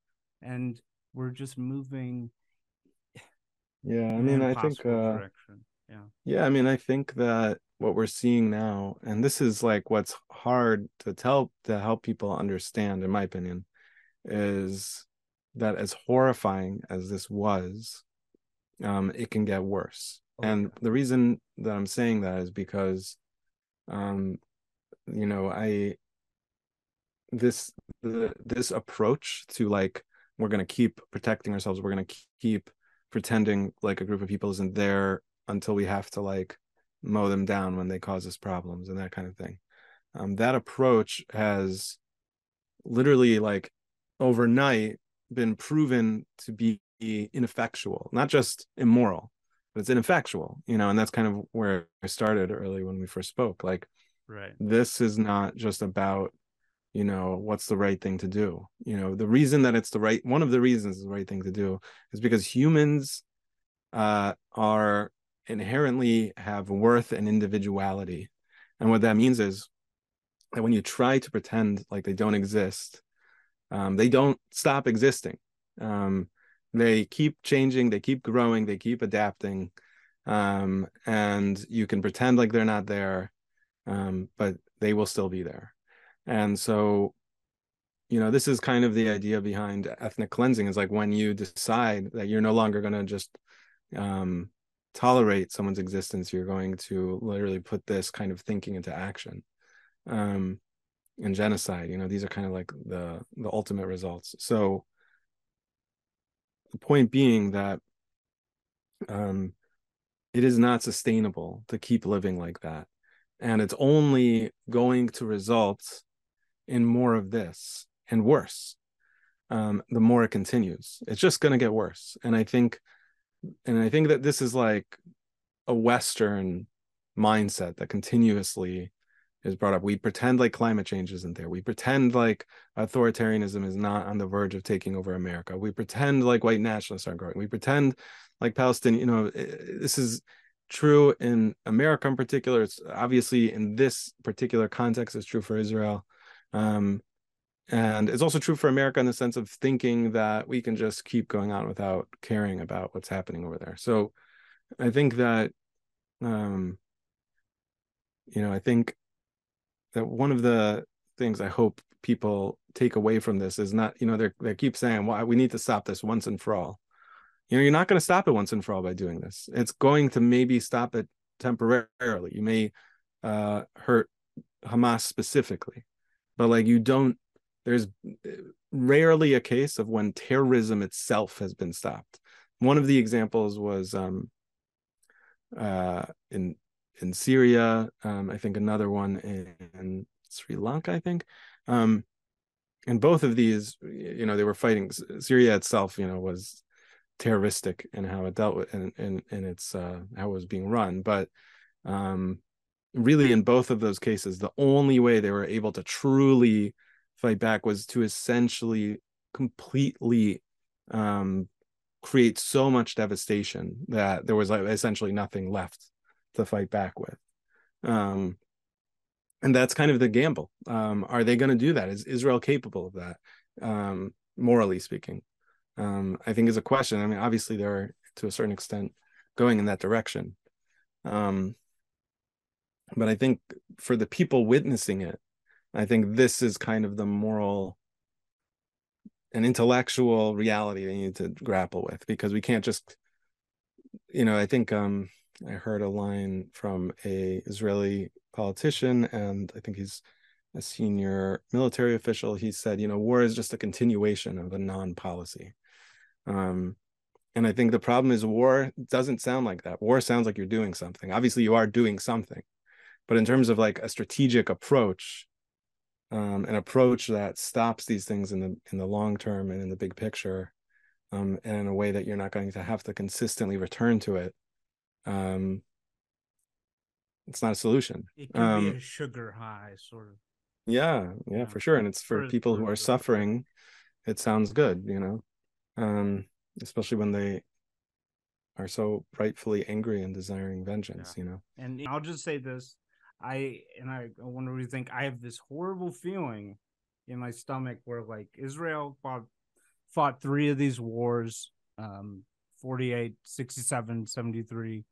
S2: and we're just moving.
S3: Yeah, I mean, I think. Uh, yeah. Yeah, I mean, I think that what we're seeing now, and this is like what's hard to tell to help people understand, in my opinion, is that as horrifying as this was, um, it can get worse. Oh, and the reason that I'm saying that is because, um, you know, I this the, this approach to like we're going to keep protecting ourselves, we're going to keep pretending like a group of people isn't there until we have to like mow them down when they cause us problems and that kind of thing. Um, that approach has literally like overnight been proven to be ineffectual, not just immoral, but it's ineffectual, you know, and that's kind of where I started early when we first spoke. Like,
S2: right,
S3: this is not just about, you know, what's the right thing to do. You know, the reason that it's the right, one of the reasons the right thing to do is because humans uh, are inherently have worth and individuality. And what that means is that when you try to pretend like they don't exist, um, they don't stop existing. Um, they keep changing, they keep growing, they keep adapting. Um, and you can pretend like they're not there, um, but they will still be there. And so, you know, this is kind of the idea behind ethnic cleansing is like when you decide that you're no longer going to just um, tolerate someone's existence, you're going to literally put this kind of thinking into action. Um, and genocide, you know, these are kind of like the the ultimate results. So the point being that um, it is not sustainable to keep living like that, and it's only going to result in more of this and worse. Um, the more it continues, it's just going to get worse. And I think and i think that this is like a western mindset that continuously is brought up. We pretend like climate change isn't there. We pretend like authoritarianism is not on the verge of taking over america. We pretend like white nationalists aren't growing. We pretend like palestine you know this is true in america in particular. It's obviously in this particular context it's true for israel. Um, and it's also true for america in the sense of thinking that we can just keep going on without caring about what's happening over there. So i think that um you know i think that one of the things i hope people take away from this is not you know they they keep saying well we need to stop this once and for all. You know you're not going to stop it once and for all by doing this. It's going to maybe stop it temporarily. You may uh hurt hamas specifically but like you don't there's rarely a case of when terrorism itself has been stopped. One of the examples was um, uh, in in Syria. Um, I think another one in, in Sri Lanka. I think. Um, and both of these, you know, they were fighting. Syria itself, you know, was terroristic in how it dealt with and in, in, its uh, how it was being run. But um, really, in both of those cases, the only way they were able to truly fight back was to essentially completely um, create so much devastation that there was like essentially nothing left to fight back with. Um, and that's kind of the gamble. Um, are they going to do that? Is Israel capable of that, um, morally speaking? Um, I think is a question. I mean, obviously they're to a certain extent going in that direction. Um, but I think for the people witnessing it, I think this is kind of the moral and intellectual reality they need to grapple with because we can't just you know, I think um I heard a line from a Israeli politician and I think he's
S9: a senior military official, he said, you know, war is just a continuation of a non-policy. Um, and I think the problem is war doesn't sound like that. War sounds like you're doing something. Obviously, you are doing something, but in terms of like a strategic approach, um, an approach that stops these things in the in the long term and in the big picture, um, and in a way that you're not going to have to consistently return to it, um, it's not a solution.
S2: It can um, be a sugar high, sort of.
S9: Yeah, yeah, yeah. for sure. And it's for, for people who are suffering. It sounds good, you know, um, especially when they are so rightfully angry and desiring vengeance. Yeah. You know.
S2: And I'll just say this: I and I, I wonder what you think. I have this horrible feeling in my stomach where like Israel fought fought three of these wars um 48 67 73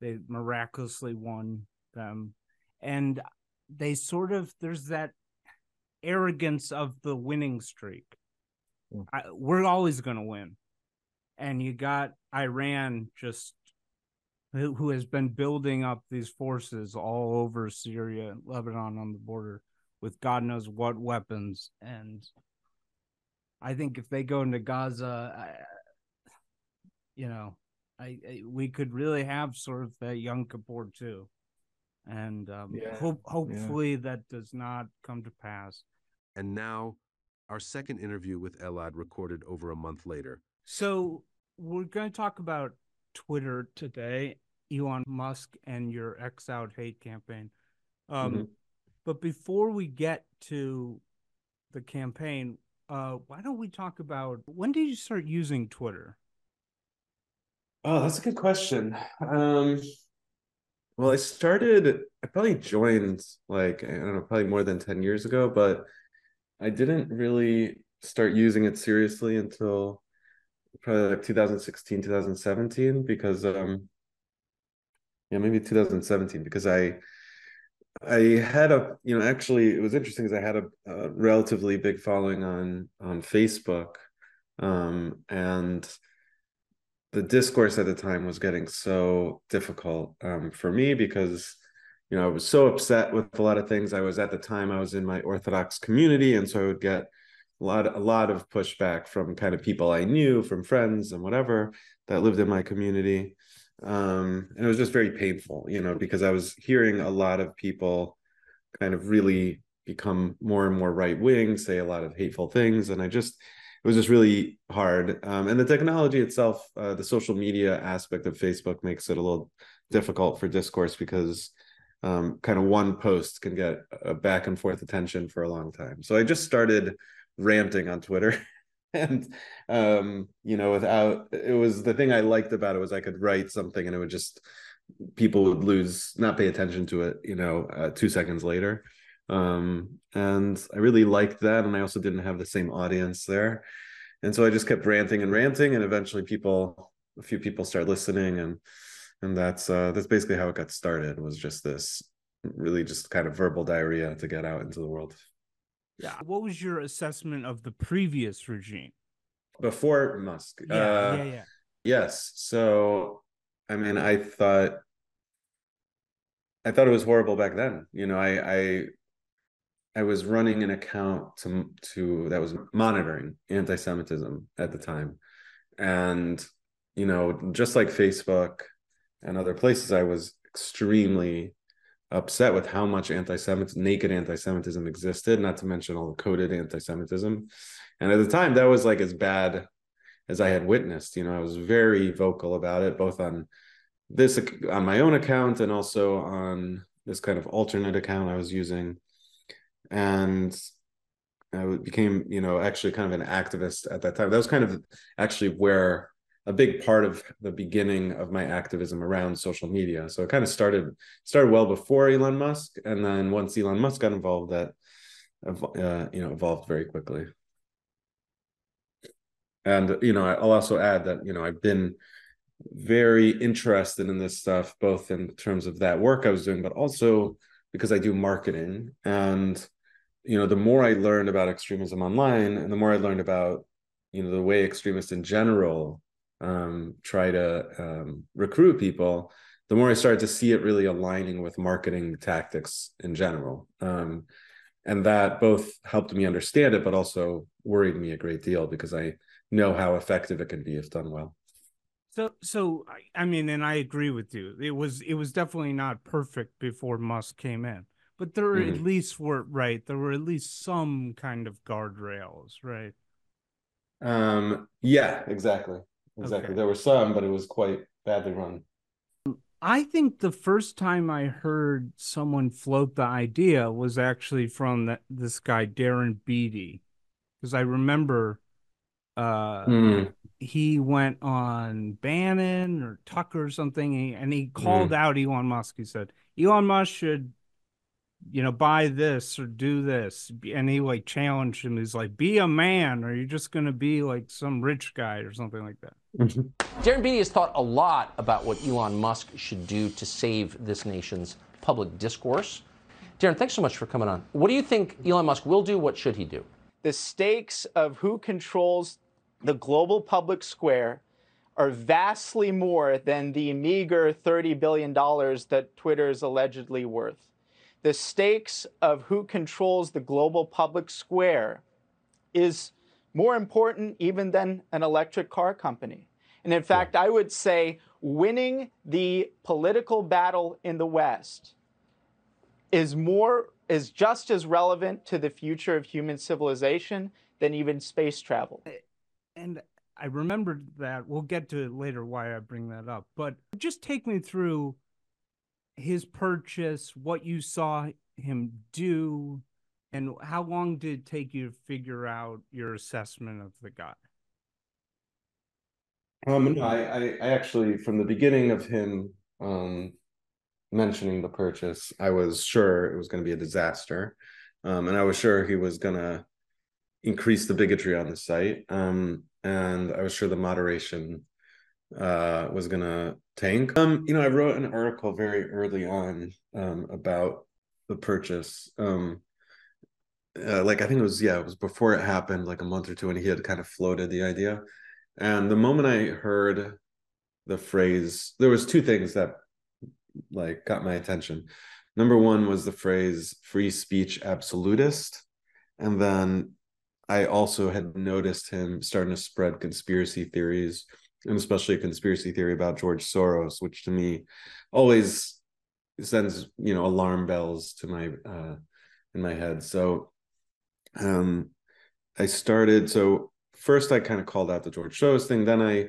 S2: they miraculously won them and they sort of there's that arrogance of the winning streak yeah. I, we're always going to win and you got iran just who, who has been building up these forces all over syria and lebanon on the border with god knows what weapons and i think if they go into gaza I, you know I, I, we could really have sort of that Yom Kippur too, and um, yeah. hope hopefully yeah. that does not come to pass.
S1: And now, our second interview with Elad recorded over a month later.
S2: So we're going to talk about Twitter today, Elon Musk and your X out hate campaign. Um, mm-hmm. But before we get to the campaign, uh, why don't we talk about when did you start using Twitter?
S9: Oh, that's a good question. Um, well, I started, I probably joined like, I don't know, probably more than 10 years ago, but I didn't really start using it seriously until probably like 2016, 2017, because, um, yeah, maybe 2017, because I, I had a, you know, actually it was interesting because I had a, a relatively big following on, on Facebook. Um, and, the discourse at the time was getting so difficult um, for me because you know i was so upset with a lot of things i was at the time i was in my orthodox community and so i would get a lot a lot of pushback from kind of people i knew from friends and whatever that lived in my community um, and it was just very painful you know because i was hearing a lot of people kind of really become more and more right wing say a lot of hateful things and i just it was just really hard. Um, and the technology itself, uh, the social media aspect of Facebook makes it a little difficult for discourse because um, kind of one post can get a back and forth attention for a long time. So I just started ranting on Twitter. [laughs] and um, you know, without it was the thing I liked about it was I could write something and it would just people would lose not pay attention to it, you know, uh, two seconds later um, and I really liked that. And I also didn't have the same audience there, and so I just kept ranting and ranting, and eventually people, a few people, start listening, and and that's uh, that's basically how it got started. Was just this really just kind of verbal diarrhea to get out into the world.
S2: Yeah. What was your assessment of the previous regime?
S9: Before Musk.
S2: Yeah, uh, yeah, yeah.
S9: Yes. So, I mean, I thought I thought it was horrible back then. You know, I I I was running an account to to that was monitoring anti-Semitism at the time, and you know, just like Facebook and other places, I was extremely upset with how much anti-Semitism, naked anti-Semitism existed. Not to mention all the coded anti-Semitism, and at the time, that was like as bad as I had witnessed. You know, I was very vocal about it, both on this on my own account and also on this kind of alternate account I was using and I became, you know, actually kind of an activist at that time. That was kind of actually where a big part of the beginning of my activism around social media. So it kind of started started well before Elon Musk, and then once Elon Musk got involved, that uh, you know evolved very quickly. And you know, I'll also add that you know I've been very interested in this stuff, both in terms of that work I was doing, but also because I do marketing and you know the more i learned about extremism online and the more i learned about you know the way extremists in general um, try to um, recruit people the more i started to see it really aligning with marketing tactics in general um, and that both helped me understand it, but also worried me a great deal because I know how effective it can be if done well.
S2: So, so I mean, and I agree with you. It was it was definitely not perfect before Musk came in, but there mm-hmm. at least were right. There were at least some kind of guardrails, right?
S9: Um. Yeah. Exactly. Exactly. Okay. There were some, but it was quite badly run.
S2: I think the first time I heard someone float the idea was actually from that this guy Darren Beattie, because I remember uh, mm. he went on Bannon or Tucker or something, and he called mm. out Elon Musk. He said Elon Musk should, you know, buy this or do this, and he like challenged him. He's like, "Be a man, or you're just gonna be like some rich guy or something like that."
S10: Mm-hmm. Darren Beattie has thought a lot about what Elon Musk should do to save this nation's public discourse. Darren, thanks so much for coming on. What do you think Elon Musk will do? What should he do?
S11: The stakes of who controls the global public square are vastly more than the meager $30 billion that Twitter is allegedly worth. The stakes of who controls the global public square is more important even than an electric car company. And in fact, I would say winning the political battle in the West is more is just as relevant to the future of human civilization than even space travel.
S2: And I remembered that. We'll get to it later why I bring that up. But just take me through his purchase, what you saw him do, and how long did it take you to figure out your assessment of the guy?
S9: Um, no, I, I, I actually, from the beginning of him um, mentioning the purchase, I was sure it was going to be a disaster. Um, and I was sure he was going to increase the bigotry on the site. Um, and I was sure the moderation uh, was going to tank. Um, you know, I wrote an article very early on um, about the purchase. Um, uh, like I think it was yeah, it was before it happened, like a month or two, and he had kind of floated the idea. And the moment I heard the phrase, there was two things that like got my attention. Number one was the phrase "free speech absolutist," and then I also had noticed him starting to spread conspiracy theories, and especially a conspiracy theory about George Soros, which to me always sends you know alarm bells to my uh, in my head. So um, I started. So first, I kind of called out the George Soros thing. Then I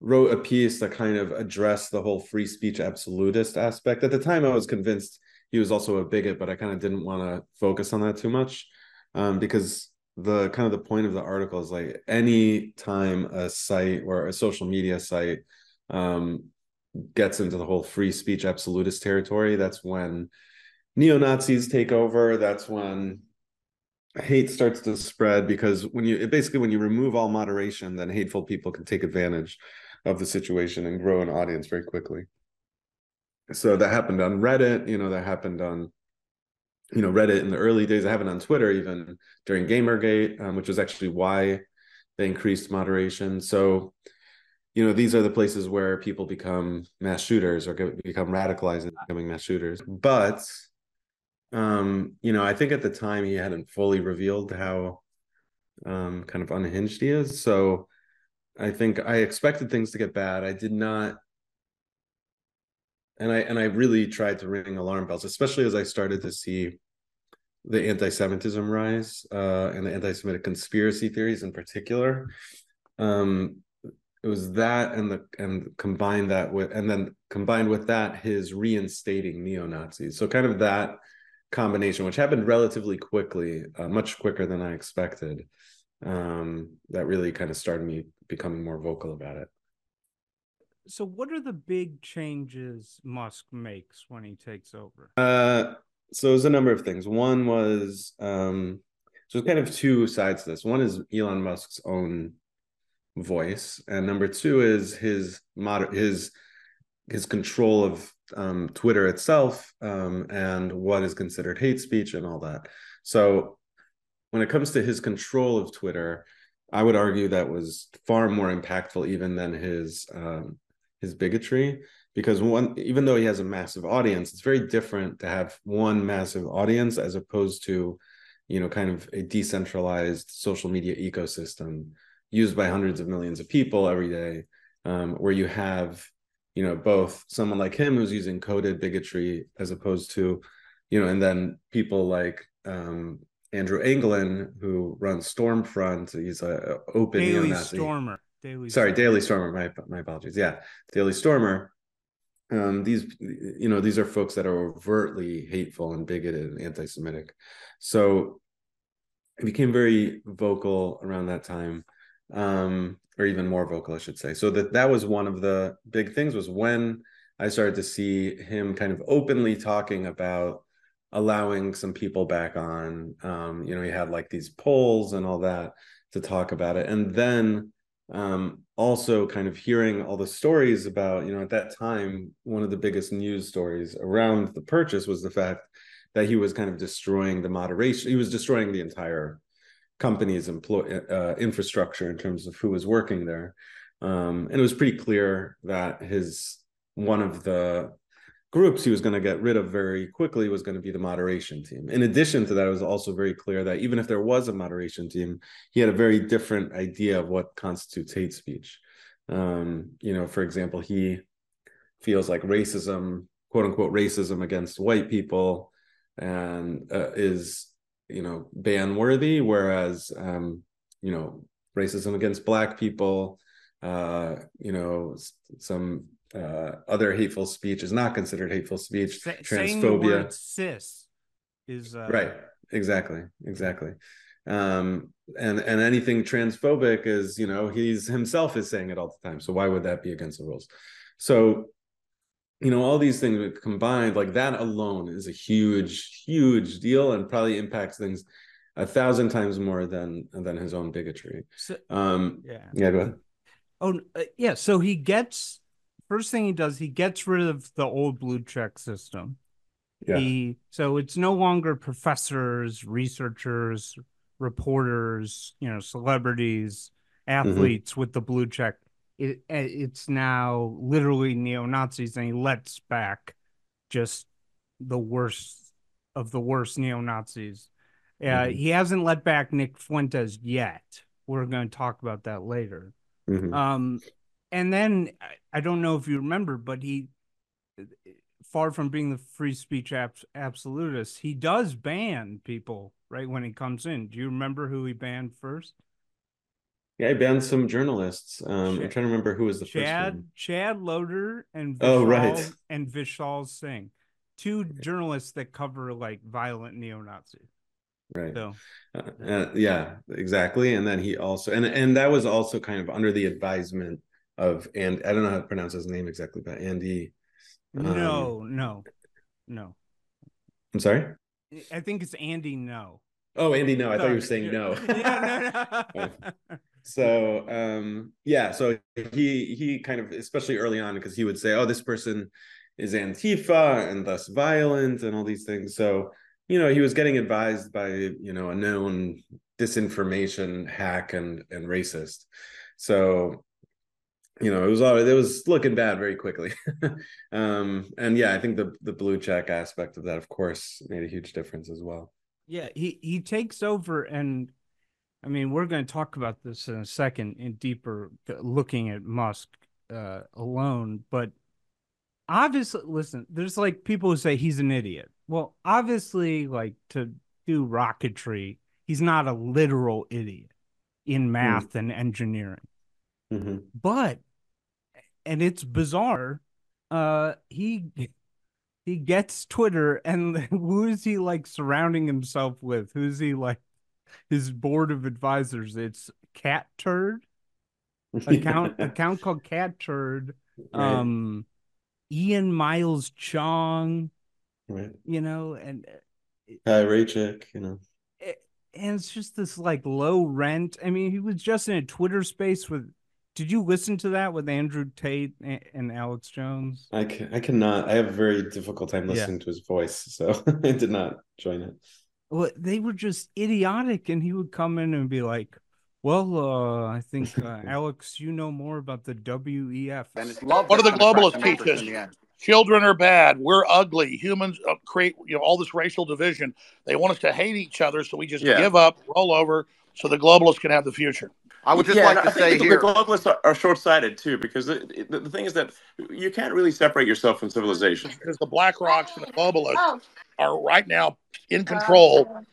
S9: wrote a piece that kind of addressed the whole free speech absolutist aspect. At the time, I was convinced he was also a bigot, but I kind of didn't want to focus on that too much um, because the kind of the point of the article is like any time a site or a social media site um, gets into the whole free speech absolutist territory, that's when neo Nazis take over. That's when hate starts to spread because when you basically when you remove all moderation then hateful people can take advantage of the situation and grow an audience very quickly so that happened on reddit you know that happened on you know reddit in the early days I haven't on twitter even during gamergate um, which was actually why they increased moderation so you know these are the places where people become mass shooters or get, become radicalized and becoming mass shooters but um, you know, I think at the time he hadn't fully revealed how um, kind of unhinged he is. So I think I expected things to get bad. I did not and I and I really tried to ring alarm bells, especially as I started to see the anti-Semitism rise uh, and the anti-Semitic conspiracy theories in particular. Um, it was that and the and combined that with and then combined with that his reinstating neo Nazis. So kind of that combination, which happened relatively quickly, uh, much quicker than I expected, um, that really kind of started me becoming more vocal about it.
S2: So, what are the big changes Musk makes when he takes over?
S9: Uh, so, there's a number of things. One was um, so there's kind of two sides to this. One is Elon Musk's own voice, and number two is his moder- his his control of um, Twitter itself um, and what is considered hate speech and all that. So when it comes to his control of Twitter, I would argue that was far more impactful even than his um, his bigotry because one even though he has a massive audience, it's very different to have one massive audience as opposed to you know kind of a decentralized social media ecosystem used by hundreds of millions of people every day um, where you have you know both someone like him who's using coded bigotry as opposed to you know and then people like um, andrew anglin who runs stormfront. He's a, open
S2: daily stormer.
S9: Daily sorry stormer. daily stormer. My, my apologies. Yeah. Daily stormer um, these you know these are folks that are overtly hateful and bigoted and anti-semitic so it became very vocal around that time um, or even more vocal, I should say. So that that was one of the big things was when I started to see him kind of openly talking about allowing some people back on. Um, you know, he had like these polls and all that to talk about it, and then um, also kind of hearing all the stories about you know at that time one of the biggest news stories around the purchase was the fact that he was kind of destroying the moderation he was destroying the entire company's employ uh, infrastructure in terms of who was working there. Um, and it was pretty clear that his one of the groups he was going to get rid of very quickly was going to be the moderation team. In addition to that, it was also very clear that even if there was a moderation team, he had a very different idea of what constitutes hate speech. Um, you know, for example, he feels like racism, quote unquote, racism against white people, and uh, is you know ban worthy whereas um you know racism against black people uh you know some uh other hateful speech is not considered hateful speech.
S2: Sa- transphobia. cis is uh...
S9: right. Exactly. Exactly. Um and and anything transphobic is you know he's himself is saying it all the time. So why would that be against the rules? So you know all these things combined like that alone is a huge huge deal and probably impacts things a thousand times more than than his own bigotry. So, um yeah. yeah go ahead.
S2: Oh uh, yeah. So he gets first thing he does he gets rid of the old blue check system yeah. he so it's no longer professors researchers reporters you know celebrities mm-hmm. athletes mm-hmm. with the blue check it it's now literally neo Nazis, and he lets back just the worst of the worst neo Nazis. Uh, mm-hmm. He hasn't let back Nick Fuentes yet. We're going to talk about that later. Mm-hmm. Um, and then I don't know if you remember, but he, far from being the free speech abs- absolutist, he does ban people right when he comes in. Do you remember who he banned first?
S9: Yeah, I banned some journalists. Um, I'm trying to remember who was the
S2: Chad,
S9: first one.
S2: Chad Loder and
S9: Vishal, oh right,
S2: and Vishal Singh, two journalists that cover like violent neo-Nazis.
S9: Right. So, uh, uh, yeah, exactly. And then he also and and that was also kind of under the advisement of and I don't know how to pronounce his name exactly, but Andy.
S2: Um, no, no, no.
S9: I'm sorry.
S2: I think it's Andy. No.
S9: Oh, Andy, no. I thought you were saying no. [laughs] yeah, no, no. [laughs] so um yeah so he he kind of especially early on because he would say oh this person is antifa and thus violent and all these things so you know he was getting advised by you know a known disinformation hack and and racist so you know it was all it was looking bad very quickly [laughs] um and yeah i think the the blue check aspect of that of course made a huge difference as well
S2: yeah he he takes over and I mean, we're going to talk about this in a second in deeper looking at Musk uh, alone, but obviously, listen, there's like people who say he's an idiot. Well, obviously, like to do rocketry, he's not a literal idiot in hmm. math mm. and engineering. Mm-hmm. But, and it's bizarre, uh, he he gets Twitter, and [laughs] who is he like surrounding himself with? Who's he like his board of advisors. It's Cat Turd account [laughs] account called Cat Turd. Right. Um, Ian Miles Cheong.
S9: Right.
S2: You know, and
S9: Chaya Raichik, you know.
S2: and it's just this like low rent. I mean, he was just in a Twitter space with. Did you listen to that with Andrew Tate and Alex Jones?
S9: I can, I cannot. I have a very difficult time listening yeah. to his voice, so [laughs] I did not join it
S2: well, they were just idiotic, and he would come in and be like, "Well, uh, I think uh, [laughs] Alex, you know more about the WEF."
S12: And it's love. What are the globalists teach us?
S13: children are bad. We're ugly. Humans uh, create you know all this racial division. They want us to hate each other, so we just yeah. give up, roll over, so the globalists can have the future.
S14: I would just yeah, like to say the, here, the globalists are, are short-sighted too, because the, the, the, thing is that you can't really separate yourself from civilization.
S13: Because the BlackRocks and the globalists oh. Are right now in oh, control.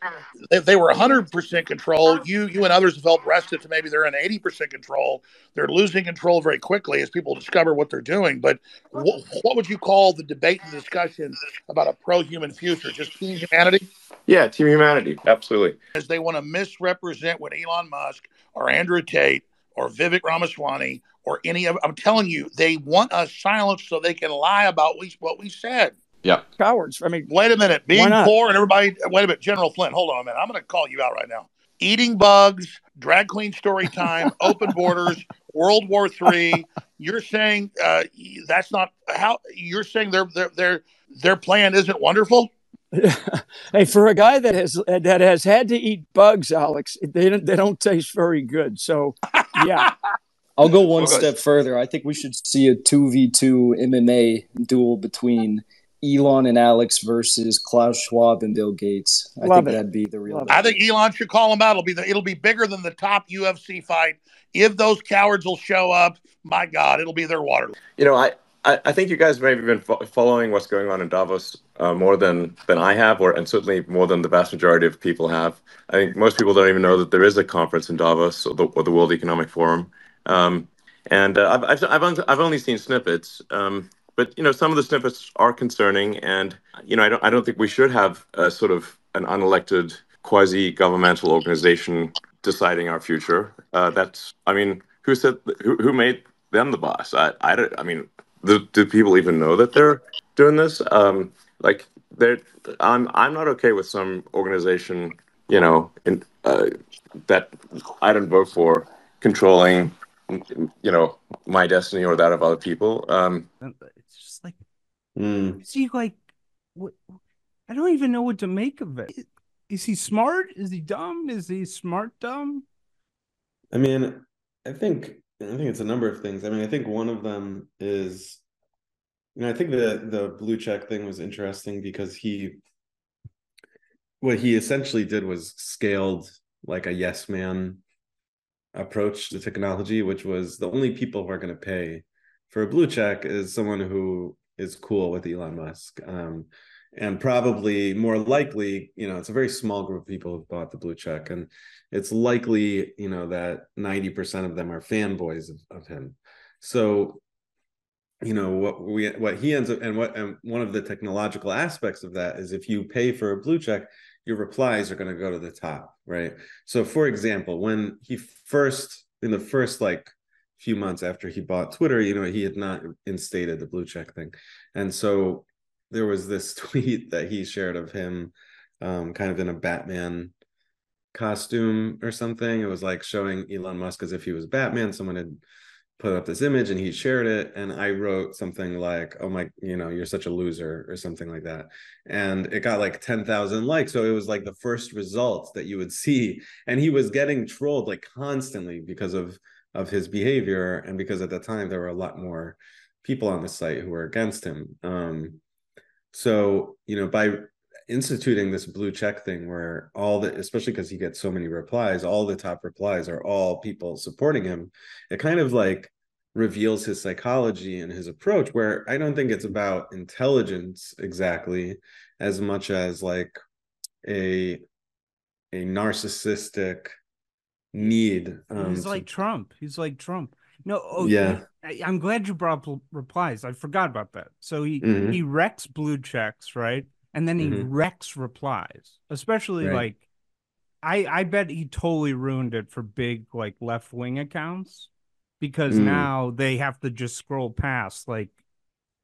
S13: If they were 100% control, oh. you you and others have felt rested to maybe they're in 80% control. They're losing control very quickly as people discover what they're doing. But wh- what would you call the debate and discussion about a pro-human future? Just team humanity?
S14: Yeah, team humanity, absolutely.
S13: As they want to misrepresent what Elon Musk or Andrew Tate or Vivek Ramaswamy or any of I'm telling you, they want us silenced so they can lie about we, what we said.
S14: Yeah.
S15: Cowards. I mean,
S13: wait a minute. Being poor and everybody, wait a minute. General Flynn, hold on a minute. I'm going to call you out right now. Eating bugs, drag queen story time, [laughs] open borders, World War Three. You're saying uh, that's not how you're saying their their their their plan isn't wonderful. [laughs]
S15: hey, for a guy that has that has had to eat bugs, Alex, they don't they don't taste very good. So, yeah. [laughs]
S16: I'll go one step further. I think we should see a two v two MMA duel between Elon and Alex versus Klaus Schwab and Bill Gates. I Love think it. that'd be the real.
S13: I think Elon should call him out. It'll be the, it'll be bigger than the top UFC fight. If those cowards will show up, my God, it'll be their water.
S14: You know, I I, I think you guys may have been fo- following what's going on in Davos uh, more than than I have, or and certainly more than the vast majority of people have. I think most people don't even know that there is a conference in Davos or the, or the World Economic Forum. Um, and uh, I've, I've, I've, I've only seen snippets. Um, but you know some of the snippets are concerning and you know i don't i don't think we should have a sort of an unelected quasi governmental organization deciding our future. Uh, that's i mean who said who, who made them the boss? I i don't i mean do, do people even know that they're doing this? Um like they're i'm i'm not okay with some organization you know in uh, that i don't vote for controlling you know my destiny or that of other people. Um
S2: Mm. Is he like what? I don't even know what to make of it. Is he smart? Is he dumb? Is he smart dumb?
S9: I mean, I think I think it's a number of things. I mean, I think one of them is, you know, I think the the blue check thing was interesting because he, what he essentially did was scaled like a yes man approach to technology, which was the only people who are going to pay for a blue check is someone who is cool with Elon Musk. Um, and probably more likely, you know, it's a very small group of people who bought the blue check, and it's likely, you know, that ninety percent of them are fanboys of, of him. So, you know, what we what he ends up, and what and one of the technological aspects of that is if you pay for a blue check, your replies are going to go to the top, right? So, for example, when he first in the first like few months after he bought Twitter, you know, he had not instated the blue check thing. And so there was this [laughs] tweet that he shared of him um, kind of in a Batman costume or something. It was like showing Elon Musk as if he was Batman. Someone had put up this image and he shared it. And I wrote something like, oh my, you know, you're such a loser or something like that. And it got like 10,000 likes. So it was like the first results that you would [laughs] see. And he was getting trolled like constantly because of of his behavior and because at the time there were a lot more people on the site who were against him. Um, so you know by instituting this blue check thing where all the especially because he gets so many replies all the top replies are all people supporting him it kind of like reveals his psychology and his approach where i don't think it's about intelligence exactly as much as like a a narcissistic need.
S2: Um, He's like Trump. He's like Trump. No, oh, yeah. I, am glad you brought up replies. I forgot about that. So he mm-hmm. he wrecks blue checks, right? And then he mm-hmm. wrecks replies, especially right. like. I I bet he totally ruined it for big like left wing accounts because mm. now they have to just scroll past like.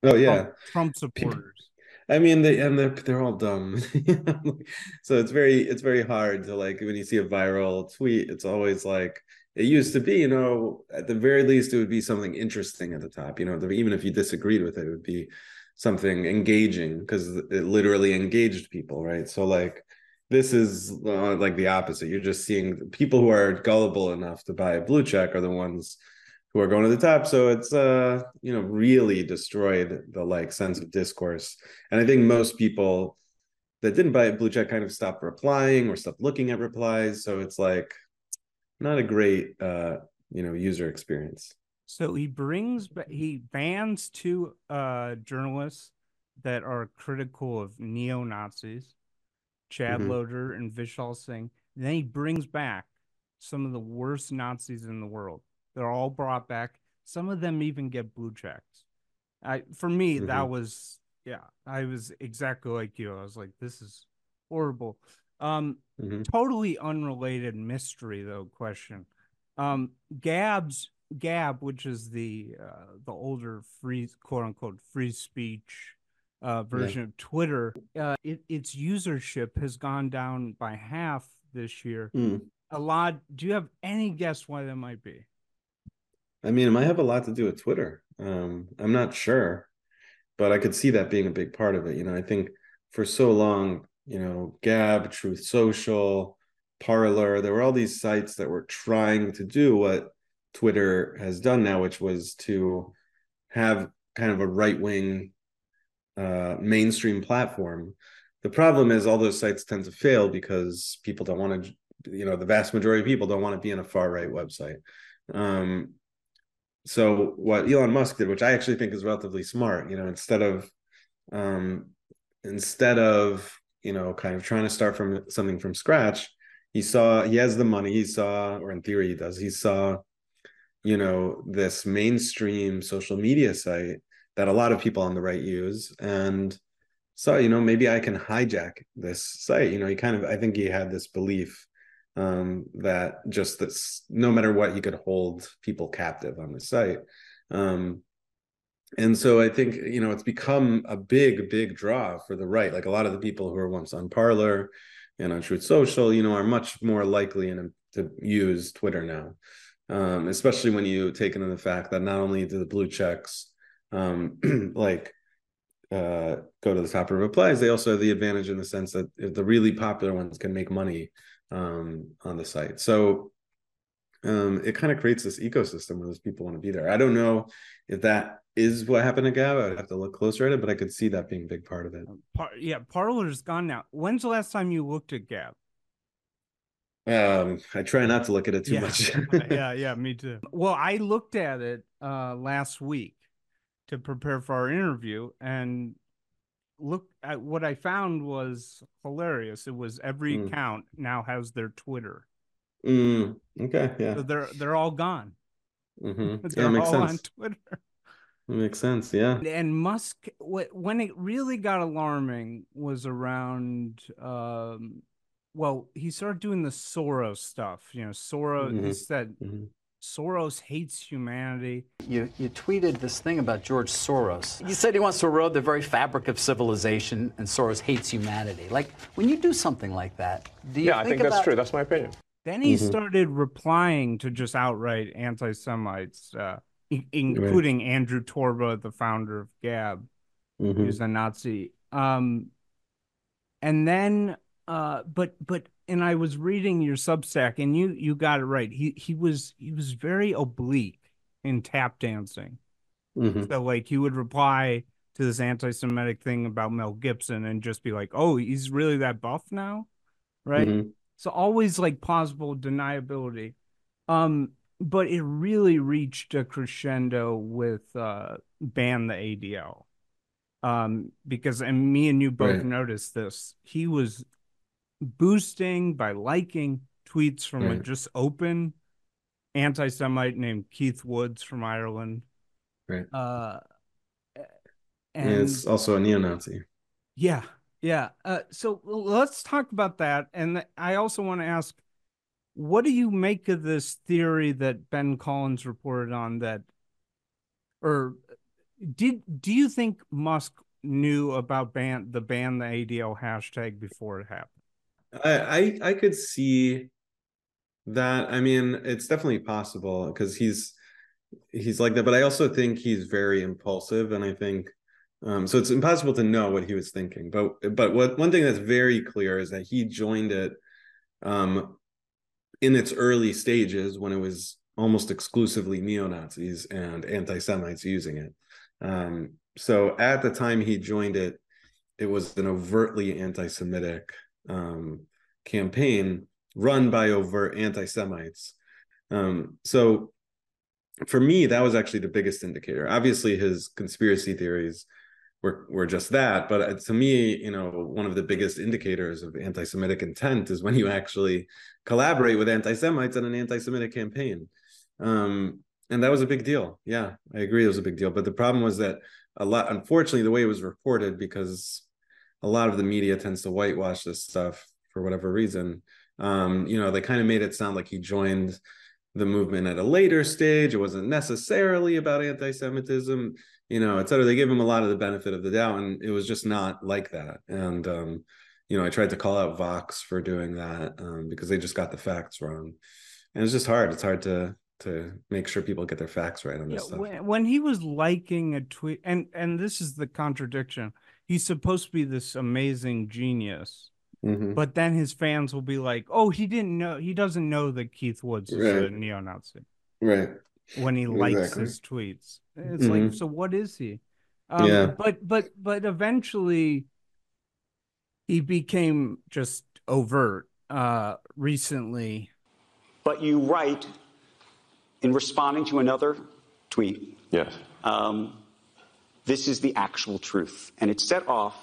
S9: Oh yeah,
S2: Trump, Trump supporters.
S9: I mean, they and they're they're all dumb. [laughs] so it's very it's very hard to like when you see a viral tweet. It's always like it used to be. You know, at the very least, it would be something interesting at the top. You know, even if you disagreed with it, it would be something engaging because it literally engaged people, right? So like this is uh, like the opposite. You're just seeing people who are gullible enough to buy a blue check are the ones who are going to the top. So it's uh, you know, really destroyed the like sense of discourse. And I think most people that didn't buy blue check kind of stopped replying or stopped looking at replies. So it's like not a great uh, you know, user experience.
S2: So he brings he bans two uh journalists that are critical of neo Nazis, Chad mm-hmm. Loder and Vishal Singh. And then he brings back some of the worst Nazis in the world. They're all brought back. Some of them even get blue checks. I for me mm-hmm. that was yeah, I was exactly like you. I was like, this is horrible. Um, mm-hmm. totally unrelated mystery though. Question. Um, Gab's Gab, which is the uh, the older free quote unquote free speech uh, version yeah. of Twitter, uh, it, its usership has gone down by half this year. Mm. A lot. Do you have any guess why that might be?
S9: I mean, it might have a lot to do with Twitter. Um, I'm not sure, but I could see that being a big part of it. You know, I think for so long, you know, Gab, Truth Social, Parler, there were all these sites that were trying to do what Twitter has done now, which was to have kind of a right wing uh, mainstream platform. The problem is all those sites tend to fail because people don't want to, you know, the vast majority of people don't want to be in a far right website. Um, so what Elon Musk did, which I actually think is relatively smart, you know, instead of um, instead of you know kind of trying to start from something from scratch, he saw he has the money. He saw, or in theory, he does. He saw, you know, this mainstream social media site that a lot of people on the right use, and so you know maybe I can hijack this site. You know, he kind of I think he had this belief um, that just this no matter what he could hold people captive on the site. Um, and so i think you know it's become a big big draw for the right. Like a lot of the people who were once on parler and on truth social you know are much more likely in, to use twitter now. Um, especially when you take into the fact that not only do the blue checks um, [clears throat] like uh, go to the top of replies they also have the advantage in the sense that the really popular ones can make money um, on the site. So um, it kind of creates this ecosystem where those people want to be there. I don't know if that is what happened to Gab. I'd have to look closer at it, but I could see that being a big part of it.
S2: Par- yeah, Parler's gone now. When's the last time you looked at Gab?
S9: Um, I try not to look at it too
S2: yeah.
S9: much.
S2: yeah, [laughs] yeah, me too. Well, I looked at it uh last week to prepare for our interview, and look at what I found was hilarious. It was every mm. account now has their Twitter.
S9: Mm. Okay, yeah.
S2: So they're they're all gone.
S9: Mm-hmm. [laughs] They're yeah, all sense. on Twitter. It makes sense, yeah.
S2: And Musk, when it really got alarming was around. Um, well, he started doing the Soros stuff. You know, Soros. Mm-hmm. He said mm-hmm. Soros hates humanity.
S17: You, you tweeted this thing about George Soros. You said he wants to erode the very fabric of civilization, and Soros hates humanity. Like, when you do something like that, do you
S14: Yeah, think I think
S17: about...
S14: that's true. That's my opinion.
S2: Then he mm-hmm. started replying to just outright anti Semites, uh, including right. Andrew Torba, the founder of Gab, mm-hmm. who's a Nazi. Um, and then, uh, but, but and I was reading your Substack, and you you got it right. He he was he was very oblique in tap dancing. Mm-hmm. So like he would reply to this anti-Semitic thing about Mel Gibson and just be like, "Oh, he's really that buff now," right? Mm-hmm. So always like plausible deniability. Um, but it really reached a crescendo with uh, ban the ADL. Um, because and me and you both right. noticed this. He was boosting by liking tweets from right. a just open anti-Semite named Keith Woods from Ireland.
S9: Right.
S2: Uh,
S9: and, and it's also a neo-Nazi.
S2: Yeah, yeah. Uh, so let's talk about that. And I also want to ask, what do you make of this theory that Ben Collins reported on that, or did do you think Musk knew about ban the ban the ADL hashtag before it happened?
S9: I, I I could see that. I mean, it's definitely possible because he's he's like that, but I also think he's very impulsive, and I think um, so. It's impossible to know what he was thinking, but but what one thing that's very clear is that he joined it um, in its early stages when it was almost exclusively neo-Nazis and anti-Semites using it. Um, so at the time he joined it, it was an overtly anti-Semitic um, campaign run by overt anti-Semites. Um, so for me, that was actually the biggest indicator. Obviously, his conspiracy theories were were just that, but uh, to me, you know, one of the biggest indicators of anti-Semitic intent is when you actually collaborate with anti-Semites on an anti-Semitic campaign. Um, and that was a big deal. Yeah, I agree, it was a big deal. But the problem was that a lot, unfortunately, the way it was reported, because a lot of the media tends to whitewash this stuff for whatever reason. Um, you know, they kind of made it sound like he joined the movement at a later stage. It wasn't necessarily about anti-Semitism, you know, et cetera. They gave him a lot of the benefit of the doubt, and it was just not like that. And um, you know, I tried to call out Vox for doing that um, because they just got the facts wrong, and it's just hard. It's hard to to make sure people get their facts right on this yeah, stuff.
S2: When, when he was liking a tweet, and and this is the contradiction. He's supposed to be this amazing genius, Mm-hmm. But then his fans will be like, "Oh, he didn't know. He doesn't know that Keith Woods is right. a neo-Nazi."
S9: Right.
S2: When he likes exactly. his tweets, it's mm-hmm. like, so what is he? Um, yeah. But but but eventually, he became just overt. Uh, recently.
S12: But you write in responding to another tweet.
S18: Yes.
S12: Um, this is the actual truth, and it set off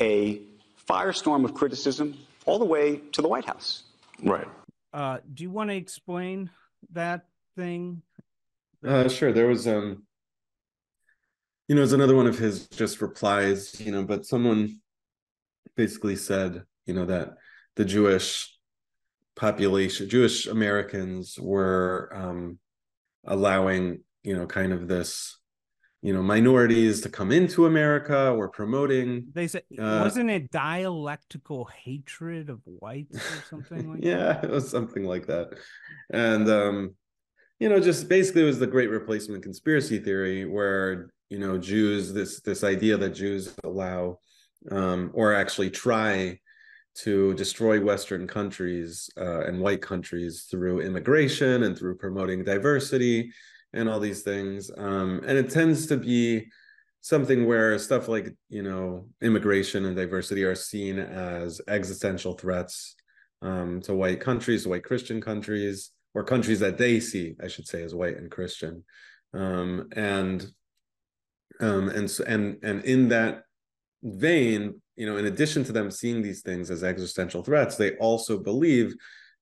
S12: a firestorm of criticism all the way to the White House.
S18: Right.
S2: Uh, do you want to explain that thing?
S9: Uh, sure. There was, um, you know, it's another one of his just replies, you know, but someone basically said, you know, that the Jewish population, Jewish Americans were um, allowing, you know, kind of this you know minorities to come into America or promoting.
S2: They said uh, wasn't it dialectical hatred of whites or [laughs] something like
S9: yeah,
S2: that?
S9: Yeah, it was something like that, and um, you know, just basically it was the Great Replacement conspiracy theory where you know Jews this this idea that Jews allow um, or actually try to destroy Western countries uh, and white countries through immigration and through promoting diversity and all these things. Um, and it tends to be something where stuff like you know immigration and diversity are seen as existential threats um, to white countries, white Christian countries, or countries that they see, I should say, as white and Christian. Um, and um, and and and in that vein, you know, in addition to them seeing these things as existential threats, they also believe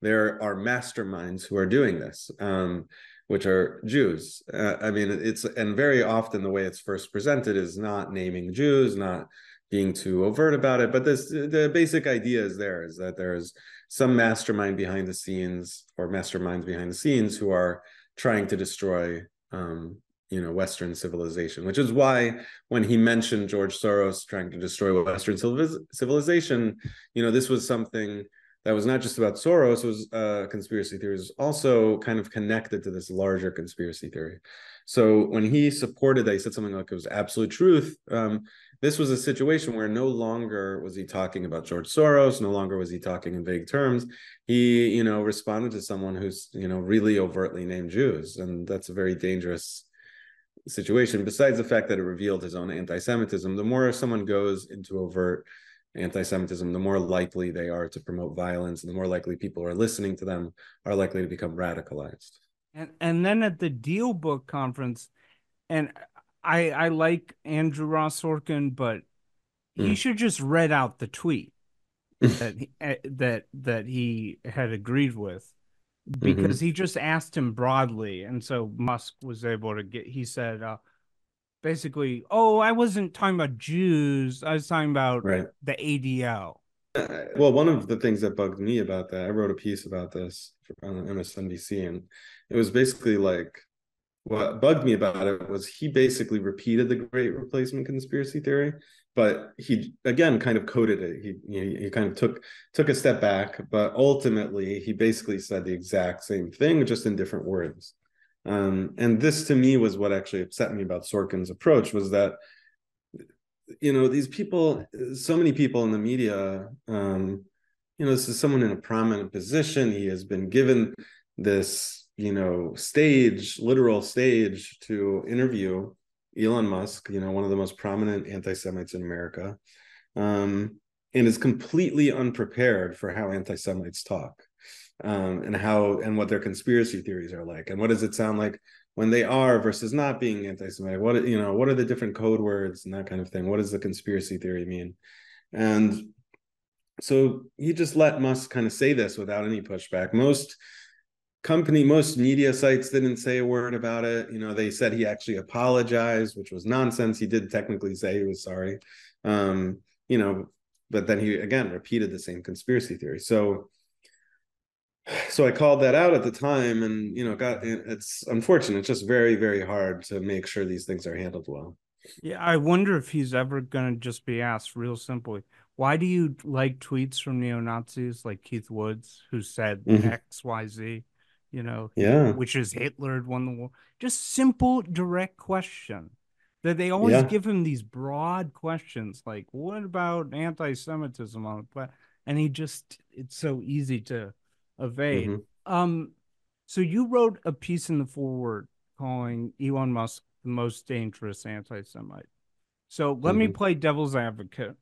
S9: there are masterminds who are doing this. Um, which are Jews. Uh, I mean, it's and very often the way it's first presented is not naming Jews, not being too overt about it. But this the basic idea is there is that there's some mastermind behind the scenes or masterminds behind the scenes who are trying to destroy um, you know Western civilization, which is why when he mentioned George Soros trying to destroy Western civilization, you know this was something that was not just about Soros, was uh, conspiracy theories, also kind of connected to this larger conspiracy theory. So when he supported that, he said something like it was absolute truth. Um, this was a situation where no longer was he talking about George Soros, no longer was he talking in vague terms. He, you know, responded to someone who's, you know, really overtly named Jews, and that's a very dangerous situation. Besides the fact that it revealed his own anti-Semitism, the more someone goes into overt anti-Semitism, the more likely they are to promote violence, and the more likely people who are listening to them are likely to become radicalized.
S2: And and then at the DealBook conference, and I I like Andrew Ross Sorkin, but he mm. should just read out the tweet [laughs] that he, eh, that that he had agreed with because mm-hmm. he just asked him broadly, and so Musk was able to get. He said, uh, basically, oh, I wasn't talking about Jews. I was talking about
S9: right.
S2: the ADL.
S9: Uh, well, one of the things that bugged me about that, I wrote a piece about this on MSNBC, and it was basically like what bugged me about it was he basically repeated the Great Replacement conspiracy theory, but he again kind of coded it. He, he he kind of took took a step back, but ultimately he basically said the exact same thing, just in different words. Um, and this to me was what actually upset me about Sorkin's approach was that, you know, these people, so many people in the media, um, you know, this is someone in a prominent position. He has been given this,
S3: you know stage literal stage to interview elon musk you know one of the most prominent anti-semites in america um, and is completely unprepared for how anti-semites talk um, and how and what their conspiracy theories are like and what does it sound like when they are versus not being anti-semitic? What you know what are the different code words and that kind of thing? What does the conspiracy theory mean? And so he just let musk kind of say this without any pushback. Most company most media sites didn't say a word about it. You know they said he actually apologized which was nonsense. He did technically say he was sorry. Um you know but then he again repeated the same conspiracy theory. So so i called that out at the time and you know got it's unfortunate it's just very very hard to make sure these things are handled well
S2: yeah i wonder if he's ever going to just be asked real simply why do you like tweets from neo-nazis like keith woods who said mm-hmm. xyz you know
S3: yeah
S2: which is hitler had won the war just simple direct question that they always yeah. give him these broad questions like what about anti-semitism on the planet? and he just it's so easy to evade mm-hmm. um so you wrote a piece in the Forward calling elon musk the most dangerous anti-semite so let mm-hmm. me play devil's advocate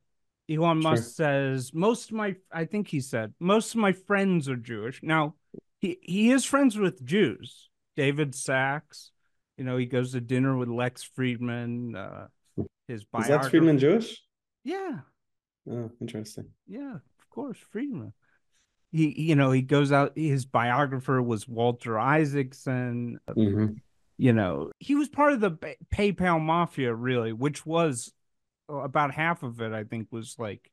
S2: elon sure. musk says most of my i think he said most of my friends are jewish now he he is friends with jews david Sacks, you know, he goes to dinner with Lex Fridman. Uh, his
S3: biographer. Is Lex Fridman Jewish?
S2: Yeah.
S3: Oh, interesting.
S2: Yeah, of course, Fridman. He, you know, he goes out. His biographer was Walter Isaacson.
S3: Mm-hmm.
S2: You know, he was part of the PayPal mafia, really, which was uh, about half of it. I think was like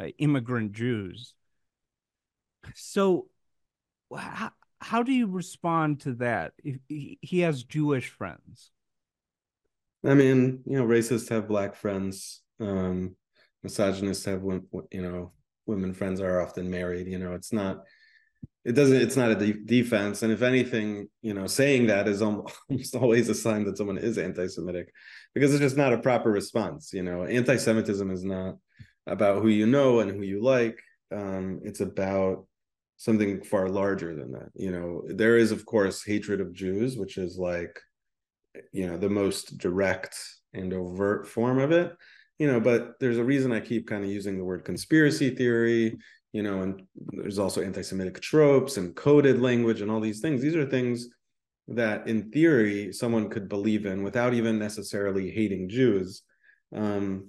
S2: uh, immigrant Jews. So, how, how do you respond to that? If he has Jewish friends.
S3: I mean, you know, racists have black friends. Um, misogynists have, you know, women friends are often married. You know, it's not. It doesn't. It's not a de- defense, and if anything, you know, saying that is [laughs] almost always a sign that someone is anti-Semitic, because it's just not a proper response. You know, anti-Semitism is not about who you know and who you like. Um, it's about something far larger than that you know there is of course hatred of jews which is like you know the most direct and overt form of it you know but there's a reason i keep kind of using the word conspiracy theory you know and there's also anti-semitic tropes and coded language and all these things these are things that in theory someone could believe in without even necessarily hating jews um,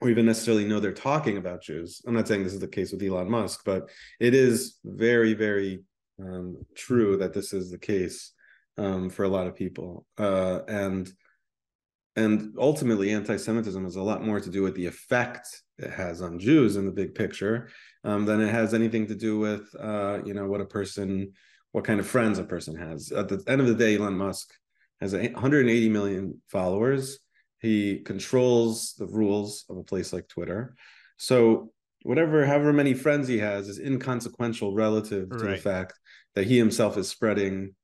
S3: or even necessarily know they're talking about Jews. I'm not saying this is the case with Elon Musk, but it is very, very um, true that this is the case um, for a lot of people. Uh, and and ultimately, anti-Semitism has a lot more to do with the effect it has on Jews in the big picture um, than it has anything to do with uh, you know what a person, what kind of friends a person has. At the end of the day, Elon Musk has 180 million followers he controls the rules of a place like Twitter. So whatever, however many friends he has is inconsequential relative to right. the fact that he himself is spreading,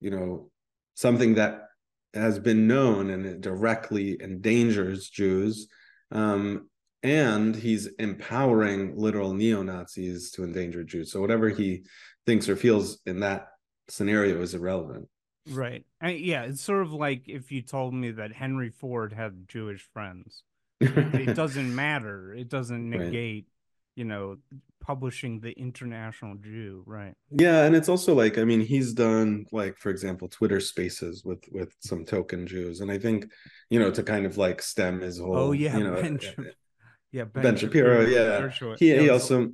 S3: you know, something that has been known and it directly endangers Jews. Um, and he's empowering literal neo Nazis to endanger Jews. So whatever he thinks or feels in that scenario is irrelevant.
S2: Right. I, yeah, it's sort of like if you told me that Henry Ford had Jewish friends. it [laughs] doesn't matter. It doesn't negate. You know, publishing the international Jew, right?
S3: Yeah, and it's also like I mean, he's done like for example, Twitter Spaces with with some token Jews, and I think you know to kind of like stem his whole.
S2: Oh yeah,
S3: you know,
S2: ben,
S3: yeah, Ben, ben Shapiro, Shapiro, yeah. Sure. He, he also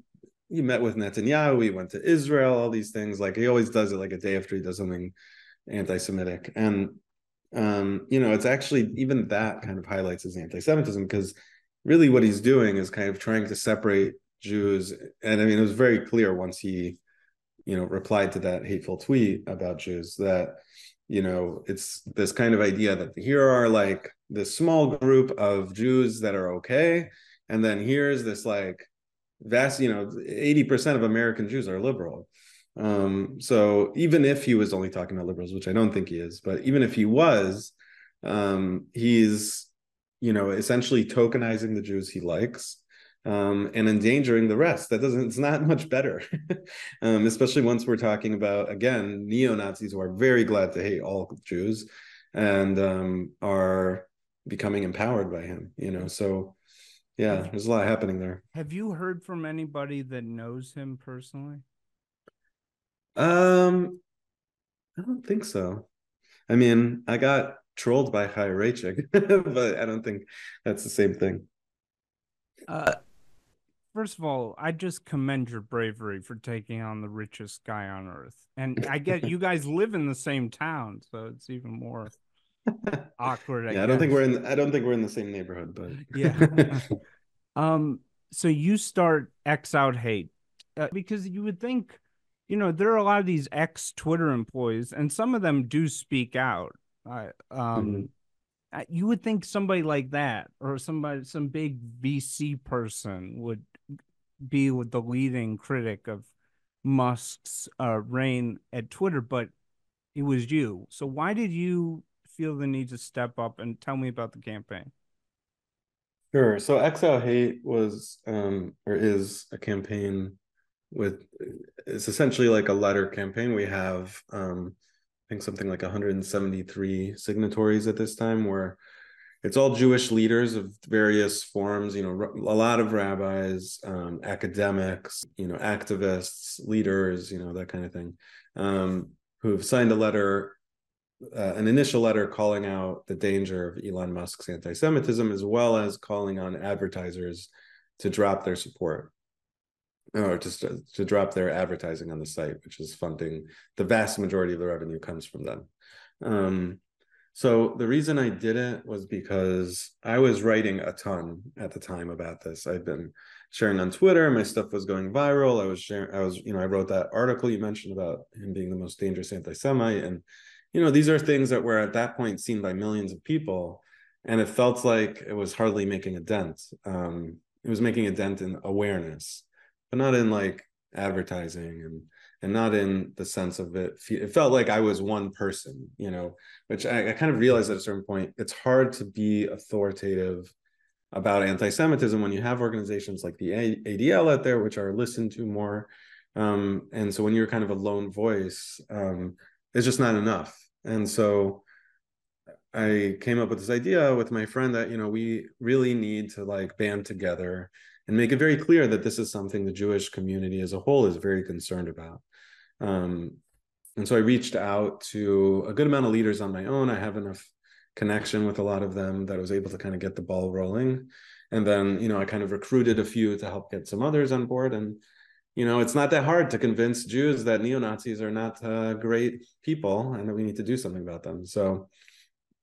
S3: he met with Netanyahu. He went to Israel. All these things, like he always does it like a day after he does something anti-Semitic, and um, you know, it's actually even that kind of highlights his anti-Semitism because really what he's doing is kind of trying to separate Jews, and I mean, it was very clear once he, you know, replied to that hateful tweet about Jews that you know it's this kind of idea that here are like this small group of Jews that are okay, and then here's this like vast, you know, eighty percent of American Jews are liberal. Um, so even if he was only talking about liberals, which I don't think he is, but even if he was, um, he's you know essentially tokenizing the Jews he likes, um, and endangering the rest. That doesn't. It's not [laughs] much better, um, especially once we're talking about again neo Nazis who are very glad to hate all Jews, and um, are becoming empowered by him. You know, so yeah, there's a lot happening there.
S2: Have you heard from anybody that knows him personally?
S3: Um, I don't think so. I mean, I got trolled by Chaya Raichik, [laughs] but I don't think that's the same thing.
S2: Uh, first of all, I just commend your bravery for taking on the richest guy on earth. And I get you guys [laughs] live in the same town, so it's even more awkward.
S3: I yeah, I don't think we're in. I don't think we're in the same neighborhood, but
S2: yeah. [laughs] um. So you start X out hate uh, because you would think, you know, there are a lot of these ex Twitter employees, and some of them do speak out. Uh, um. Mm-hmm you would think somebody like that or somebody some big vc person would be with the leading critic of musk's uh, reign at twitter but it was you. So why did you feel the need to step up and tell me about the campaign?
S3: Sure. So exile hate was um or is a campaign with it's essentially like a letter campaign. We have um I think something like 173 signatories at this time, where it's all Jewish leaders of various forms. You know, a lot of rabbis, um, academics, you know, activists, leaders, you know, that kind of thing, um, who have signed a letter, uh, an initial letter calling out the danger of Elon Musk's anti-Semitism, as well as calling on advertisers to drop their support or to, to drop their advertising on the site, which is funding the vast majority of the revenue comes from them. Um, so the reason I did it was because I was writing a ton at the time about this. I'd been sharing on Twitter, my stuff was going viral. I was sharing, I was, you know, I wrote that article you mentioned about him being the most dangerous anti-Semite. And, you know, these are things that were at that point seen by millions of people. And it felt like it was hardly making a dent. Um, it was making a dent in awareness but not in like advertising and and not in the sense of it it felt like i was one person you know which I, I, kind of realized at a certain point it's hard to be authoritative about anti-semitism when you have organizations like the adl out there which are listened to more. Um, and so when you're kind of a lone voice um, it's just not enough. And so i came up with this idea with my friend that you know we really need to like band together and make it very clear that this is something the Jewish community as a whole is very concerned about. Um, and so I reached out to a good amount of leaders on my own. I have enough connection with a lot of them that I was able to kind of get the ball rolling. And then, you know, I kind of recruited a few to help get some others on board. And, you know, it's not that hard to convince Jews that neo Nazis are not uh, great people and that we need to do something about them. So,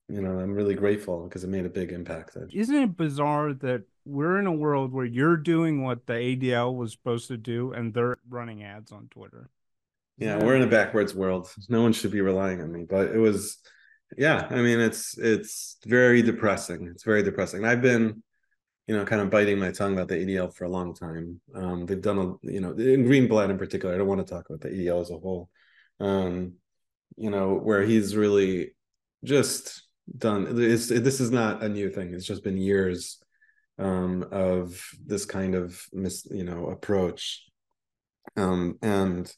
S3: you know, I'm really grateful because it made a big impact.
S2: Isn't it bizarre that we're in a world where you're doing what the ADL was supposed to do and they're running ads on Twitter?
S3: Yeah, we're in a backwards world. No one should be relying on me, but it was yeah, I mean it's it's very depressing. It's very depressing. I've been you know, kind of biting my tongue about the ADL for a long time. Um, they've done a, you know, in Greenblatt in particular. I don't want to talk about the ADL as a whole. Um, you know, where he's really just done it's, this is not a new thing it's just been years um, of this kind of mis, you know approach. Um, and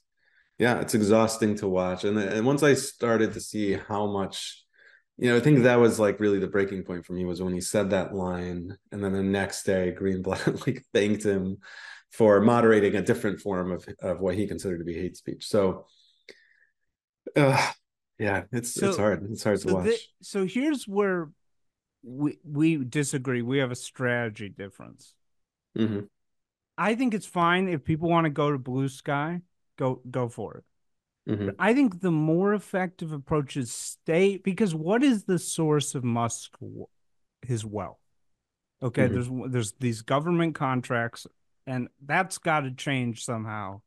S3: yeah it's exhausting to watch. And, and once i started to see how much you know i think that was like really the breaking point for me was when he said that line and then the next day greenblatt [laughs] like thanked him for moderating a different form of, of what he considered to be hate speech. So uh, yeah it's so, it's hard. It's hard
S2: so
S3: to watch. the,
S2: so here's where we we disagree we have a strategy difference
S3: mm-hmm.
S2: i think it's fine if people want to go to Bluesky, go go for it
S3: mm-hmm.
S2: i think the more effective approach is stay because what is the source of musk his wealth okay mm-hmm. there's there's these government contracts and that's got to change somehow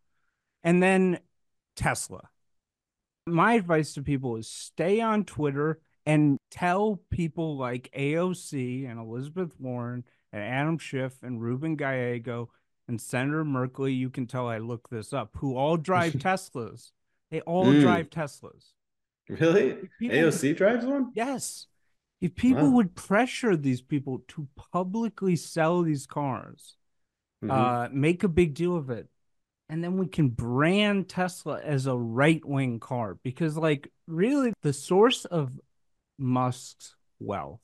S2: and then tesla my advice to people is stay on Twitter and tell people like AOC and Elizabeth Warren and Adam Schiff and Ruben Gallego and Senator Merkley, you can tell I looked this up, who all drive [laughs] Teslas. They all mm. drive Teslas.
S3: Really? AOC drives one?
S2: Yes. If people wow. would pressure these people to publicly sell these cars, mm-hmm. uh, make a big deal of it, and then we can brand Tesla as a right wing car because, like, really, the source of Musk's wealth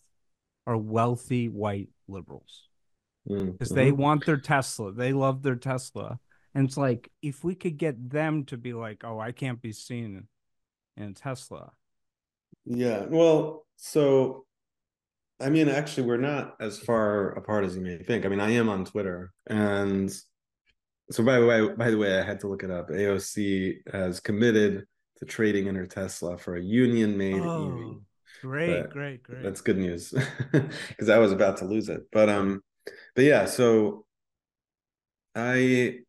S2: are wealthy white liberals because mm-hmm. they want their Tesla, they love their Tesla, and it's like if we could get them to be like, "Oh, I can't be seen in Tesla."
S3: Yeah. Well, so I mean, actually, we're not as far apart as you may think. I mean, I am on Twitter, and so by the way, by the way, I had to look it up. AOC has committed to trading in her Tesla for a union-made oh,
S2: EV. Great, but great, great.
S3: That's good news [laughs] because I was about to lose it. But um, but yeah. So I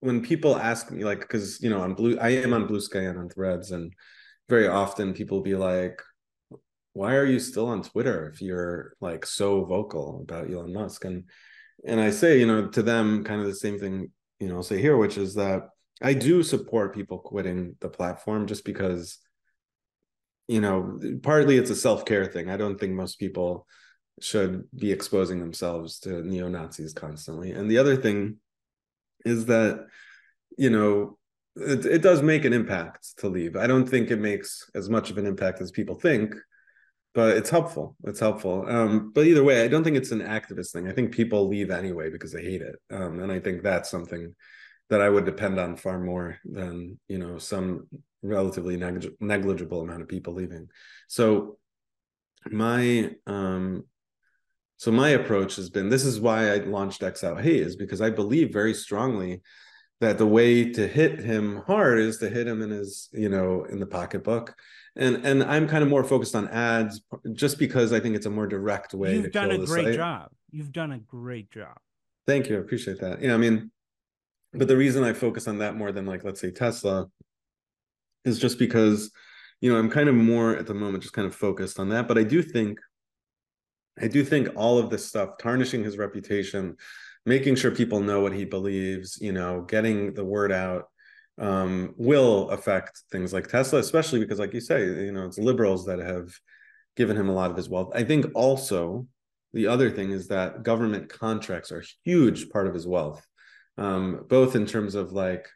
S3: when people ask me like because you know on blue i am on Bluesky and on threads and very often people be like why are you still on twitter if you're like so vocal about elon musk and and i say you know to them kind of the same thing you know I'll say here which is that i do support people quitting the platform just because you know partly it's a self-care thing. I don't think most people should be exposing themselves to neo-nazis constantly. And the other thing is that you know it, it does make an impact to leave. I don't think it makes as much of an impact as people think but it's helpful. It's helpful. Um, but either way i don't think it's an activist thing. I think people leave anyway because they hate it. Um, and i think that's something that i would depend on far more than you know some relatively neg- negligible amount of people leaving so my um so my approach has been this is why I launched X Out Hate is because I believe very strongly that the way to hit him hard is to hit him in his, you know, in the pocketbook. And and I'm kind of more focused on ads just because I think it's a more direct way.
S2: You've done a great job. You've done a great job.
S3: Thank you. I appreciate that. Yeah, I mean, but the reason I focus on that more than like let's say Tesla is just because, you know, I'm kind of more at the moment just kind of focused on that. But I do think I do think all of this stuff, tarnishing his reputation, making sure people know what he believes, you know, getting the word out, um, will affect things like Tesla, especially because, like you say, you know, it's liberals that have given him a lot of his wealth. I think also the other thing is that government contracts are a huge part of his wealth, um, both in terms of like,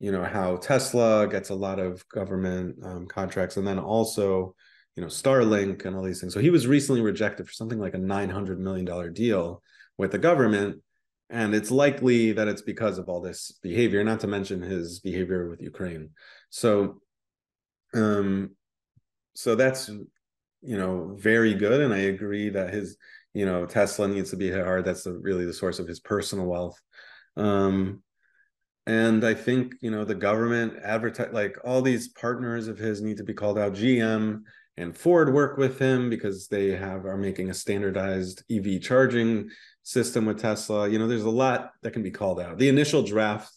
S3: you know, how Tesla gets a lot of government um, contracts, and then also you know starlink and all these things. So he was recently rejected for something like a 900 million dollar deal with the government and it's likely that it's because of all this behavior not to mention his behavior with ukraine. So um so that's you know very good and i agree that his you know tesla needs to be hard that's the, really the source of his personal wealth. Um and i think you know the government advertise like all these partners of his need to be called out gm and Ford work with him because they have are making a standardized EV charging system with Tesla. You know, there's a lot that can be called out. The initial draft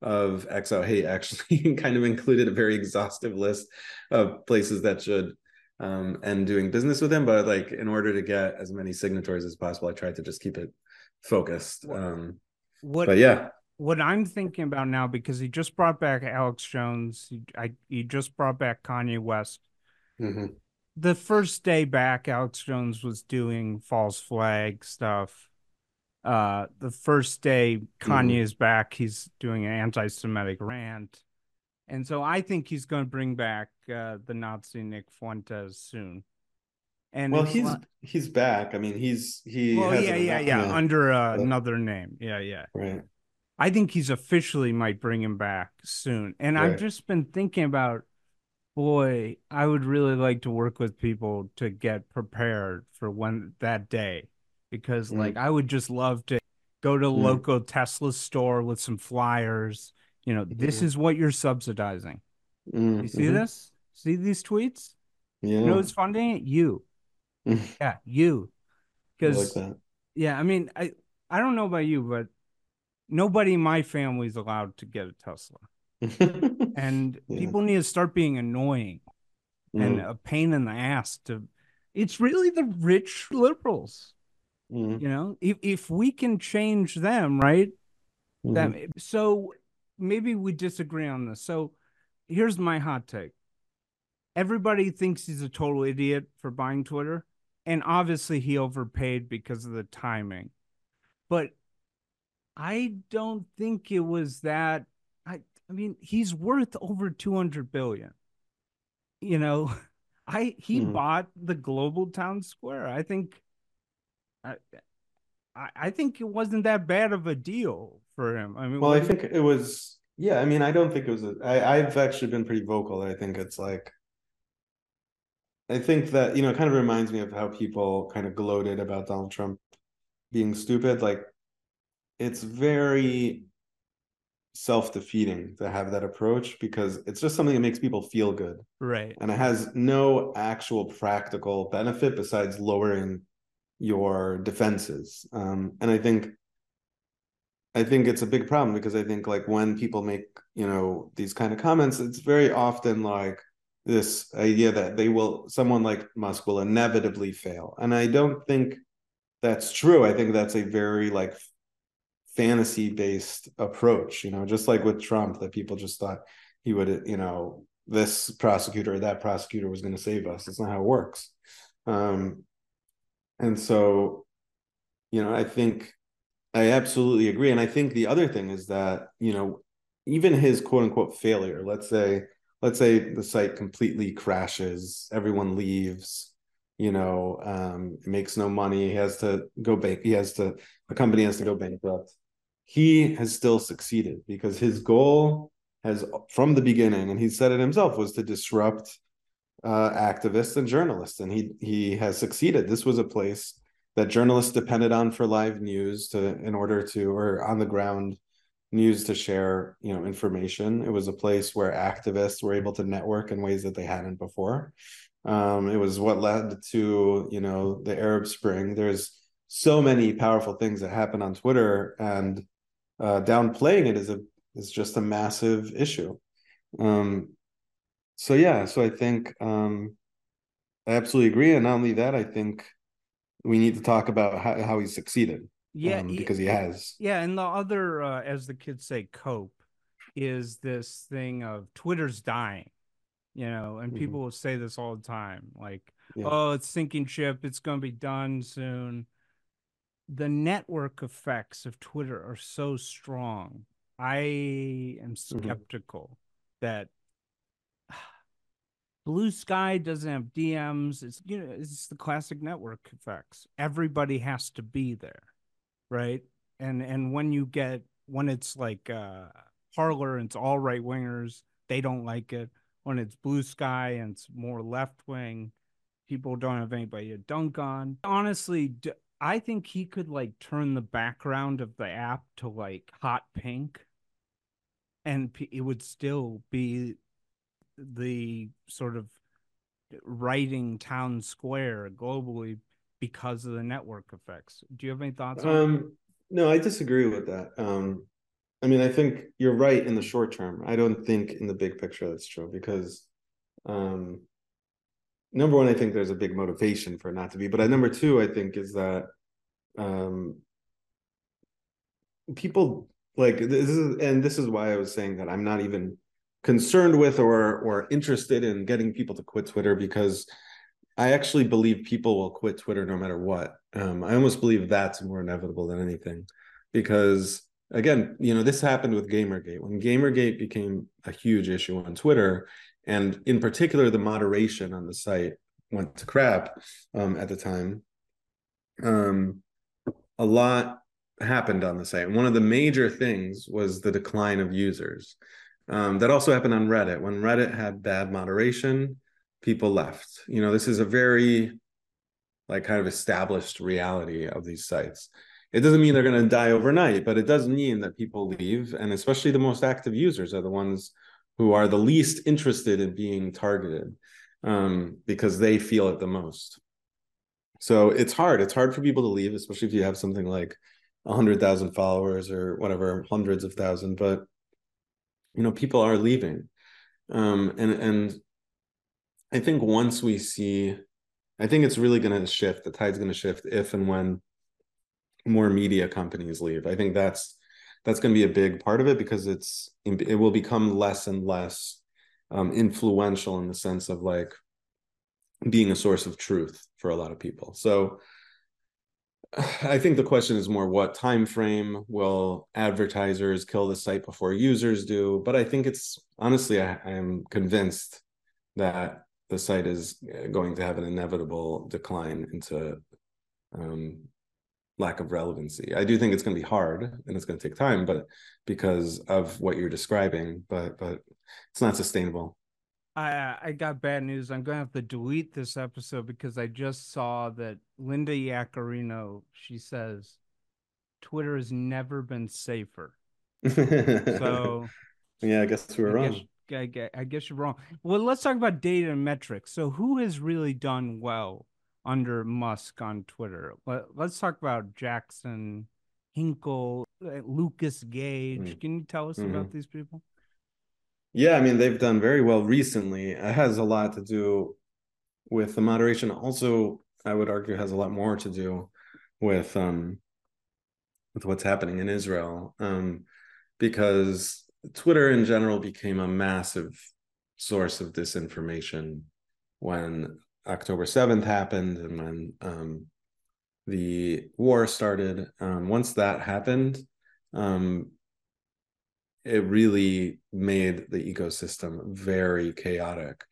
S3: of X Out Hate actually [laughs] kind of included a very exhaustive list of places that should um, end doing business with him. But like, in order to get as many signatories as possible, I tried to just keep it focused. Um,
S2: what?
S3: But yeah.
S2: What I'm thinking about now, because he just brought back Alex Jones, he, I, he just brought back Kanye West
S3: Mm-hmm.
S2: The first day back, Alex Jones was doing false flag stuff. Uh, the first day Kanye mm. is back, he's doing an anti-Semitic rant, and so I think he's going to bring back uh, the Nazi Nick Fuentes soon.
S3: And well, he's he's back. I mean, he's he.
S2: Well, yeah, yeah, yeah, under uh, another name. Yeah, yeah.
S3: Right.
S2: I think he's officially might bring him back soon. And right. I've just been thinking about boy, I would really like to work with people to get prepared for when that day because mm. like I would just love to go to a mm. local Tesla store with some flyers. You know, this mm. is what you're subsidizing.
S3: Mm.
S2: You see mm-hmm. this? See these tweets? [laughs]
S3: Yeah.
S2: You know who's funding it? You. yeah, you. Because like yeah, I mean, I I don't know about you, but nobody in my family is allowed to get a Tesla. [laughs] and yeah. people need to start being annoying mm. and a pain in the ass to it's really the rich liberals mm. you know if, if we can change them right mm. that so maybe we disagree on this so here's my hot take everybody thinks he's a total idiot for buying twitter and obviously he overpaid because of the timing but I don't think it was that. I I mean, he's worth over two hundred billion. You know, [laughs] I he mm-hmm. bought the global town square. I think. I, I think it wasn't that bad of a deal for him. I mean,
S3: well, I think it was. Yeah, I mean, I don't think it was. A, I I've actually been pretty vocal. I think it's like. I think that you know, it kind of reminds me of how people kind of gloated about Donald Trump being stupid. Like, it's very self-defeating to have that approach because it's just something that makes people feel good.
S2: Right.
S3: And it has no actual practical benefit besides lowering your defenses. Um, and i think i think it's a big problem because i think like when people make you know these kind of comments it's very often like this idea that they will someone like musk will inevitably fail. And i don't think that's true. I think that's a very like fantasy based approach you know just like with trump that people just thought he would you know this prosecutor or that prosecutor was going to save us. That's not how it works. Um and so you know i think i absolutely agree. And i think the other thing is that you know even his quote unquote failure let's say let's say the site completely crashes everyone leaves you know um makes no money he has to go bank he has to the company has to go bankrupt he has still succeeded because his goal has from the beginning and he said it himself was to disrupt uh, activists and journalists, and he he has succeeded. This was a place that journalists depended on for live news to in order to or on the ground news to share you know information. It was a place where activists were able to network in ways that they hadn't before. Um, it was what led to you know the Arab Spring. There's so many powerful things that happen on Twitter, and uh, downplaying it is a is just a massive issue. Um, so yeah, so I think um, I absolutely agree, and not only that, I think we need to talk about how, how he's succeeded.
S2: Yeah,
S3: um, because he has.
S2: Yeah, and the other, uh, as the kids say, cope is this thing of Twitter's dying, you know, and mm-hmm. people will say this all the time, like, yeah. "Oh, it's sinking ship; it's going to be done soon." The network effects of Twitter are so strong. I am mm-hmm. skeptical mm-hmm. that [sighs] Bluesky doesn't have DMs. It's you know it's the classic network effects. Everybody has to be there, right? And and when you get when it's like uh Parler and it's all right wingers, they don't like it. When it's Bluesky and it's more left wing, people don't have anybody to dunk on. Honestly, I think he could like turn the background of the app to like hot pink and it would still be the sort of writing town square globally because of the network effects. Do you have any thoughts?
S3: Um, no, I disagree with that. Um, I mean, I think you're right in the short term. I don't think in the big picture that's true because, um, number one, I think there's a big motivation for it not to be. But uh, number two, I think is that um, people like this is, and this is why I was saying that I'm not even concerned with or or interested in getting people to quit Twitter because I actually believe people will quit Twitter no matter what. Um, I almost believe that's more inevitable than anything, because again, you know, this happened with GamerGate when GamerGate became a huge issue on Twitter, and in particular, the moderation on the site went to crap um, at the time. Um, a lot happened on the site. One of the major things was the decline of users. Um, that also happened on Reddit. When Reddit had bad moderation, people left. You know, this is a very like kind of established reality of these sites. It doesn't mean they're going to die overnight, but it does mean that people leave, and especially the most active users are the ones who are the least interested in being targeted um, because they feel it the most. So it's hard. It's hard for people to leave, especially if you have something like a hundred thousand followers or whatever, hundreds of thousand. But you know people are leaving um and and i think once we see i think it's really going to shift the tide's going to shift if and when more media companies leave i think that's that's going to be a big part of it because it's it will become less and less um, influential in the sense of like being a source of truth for a lot of people so I think the question is more what time frame will advertisers kill the site before users do? But I think it's honestly, I, am convinced that the site is uh, going to have an inevitable decline into um, lack of relevancy. I do think it's going to be hard and it's going to take time, but because of what you're describing, but but it's not sustainable.
S2: I I got bad news. I'm gonna have to delete this episode because I just saw that Linda Yaccarino. She says Twitter has never been safer. so [laughs]
S3: yeah, I guess we were
S2: I
S3: wrong.
S2: Guess, I, guess, I guess you're wrong. Well, let's talk about data and metrics. So who has really done well under Musk on Twitter? Let, us talk about Jackson, Hinkle, uh, Lucas Gage. Mm. Can you tell us mm-hmm. about these people?
S3: Yeah, I mean, they've done very well recently. It has a lot to do with the moderation. Also, I would argue has a lot more to do with um with what's happening in Israel. Um because Twitter in general became a massive source of disinformation when October 7th happened and when um the war started. Um once that happened, um it really made the ecosystem very chaotic.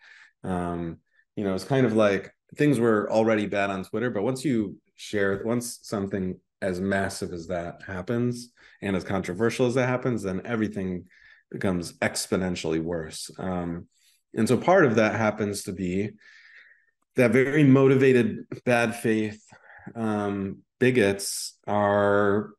S3: Um, you know, it's kind of like things were already bad on Twitter, but once you share, once something as massive as that happens and as controversial as that happens, then everything becomes exponentially worse. Um, and so part of that happens to be that very motivated bad faith um, bigots are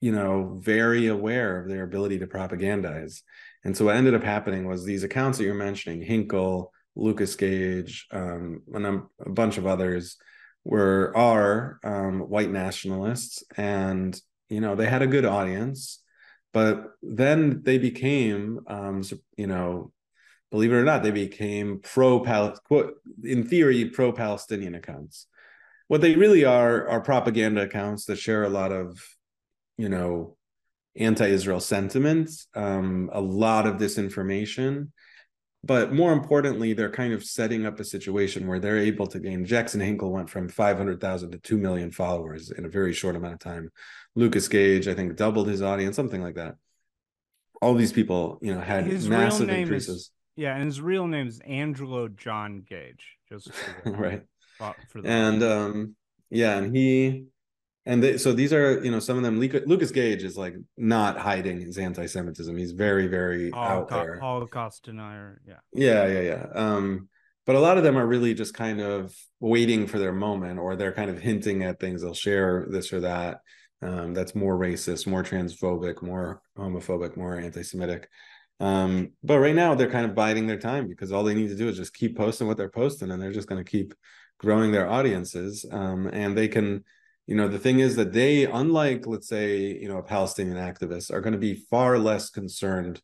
S3: you know, very aware of their ability to propagandize. And so what ended up happening was these accounts that you're mentioning, Hinkle, Lucas Gage, um, and a bunch of others, were are um, white nationalists, and you know they had a good audience, but then they became, um, you know, believe it or not, they became pro in theory pro Palestinian accounts. What they really are are propaganda accounts that share a lot of you know anti-Israel sentiments, um, a lot of disinformation, but more importantly, they're kind of setting up a situation where they're able to gain. Jackson Hinkle went from 500,000 to 2 million followers in a very short amount of time. Lucas Gage, I think, doubled his audience, something like that. All these people, you know, had his massive increases.
S2: Yeah, and his real name is Angelo John Gage, just [laughs]
S3: right. For and um, yeah, and he and they, so these are you know some of them lucas gage is like not hiding his anti-semitism. He's very very Holocaust, out there.
S2: Holocaust denier yeah.
S3: Yeah yeah yeah. Um but a lot of them are really just kind of waiting for their moment or they're kind of hinting at things. They'll share this or that. Um, that's more racist more transphobic more homophobic more anti-semitic um, but right now they're kind of biding their time because all they need to do is just keep posting what they're posting and they're just going to keep growing their audiences. Um, and they can you know the thing is that they unlike let's say you know a palestinian activists are going to be far less concerned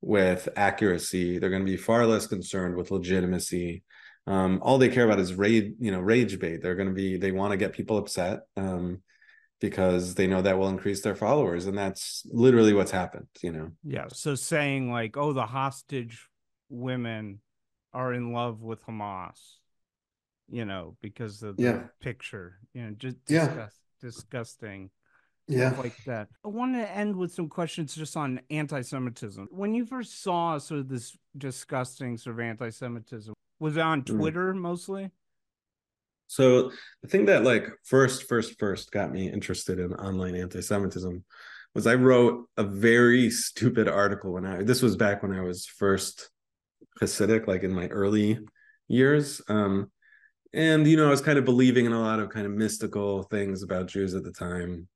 S3: with accuracy. They're going to be far less concerned with legitimacy. Um, all they care about is rage you know rage bait. They're going to be they want to get people upset. Um, because they know that will increase their followers and that's literally what's happened you know
S2: yeah so saying like oh the hostage women are in love with hamas you know, because of yeah. the picture, you know, just disgust, yeah. disgusting. Yeah. like that. I want to end with some questions just on anti Semitism. When you first saw sort of this disgusting sort of anti Semitism, was it on mm. Twitter mm. mostly?
S3: So the thing that like first, first, first got me interested in online anti-Semitism was I wrote a very stupid article when I this was back when I was first Hasidic, like in my early years. Um, and you know i was kind of believing in a lot of kind of mystical things about jews at the time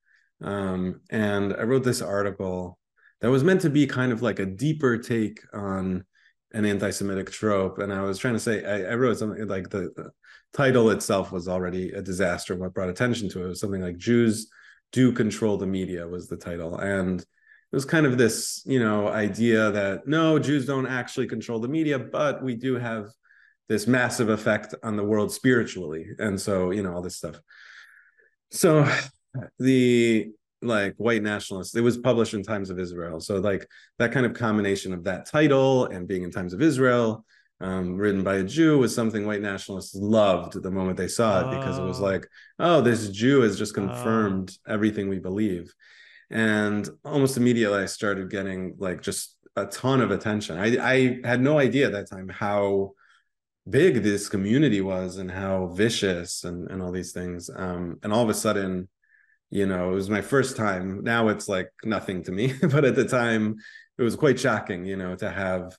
S3: um, and i wrote this article that was meant to be kind of like a deeper take on an anti-semitic trope. And i was trying to say i, I wrote something like the, the, title itself was already a disaster. What brought attention to it was something like jews do control the media was the title. And it was kind of this you know idea that no jews don't actually control the media but we do have this massive effect on the world spiritually. And so you know all this stuff. So the like white nationalists it was published in times of israel so like that kind of combination of that title and being in times of israel um, written by a Jew was something white nationalists loved the moment they saw it because it was oh. like, oh, this Jew has just confirmed oh. everything we believe. And almost immediately I started getting like just a ton of attention. I, I had no idea at that time how big this community was and how vicious and, and all these things. Um, and all of a sudden, you know, it was my first time. Now it's like nothing to me, [laughs] but at the time it was quite shocking, you know, to have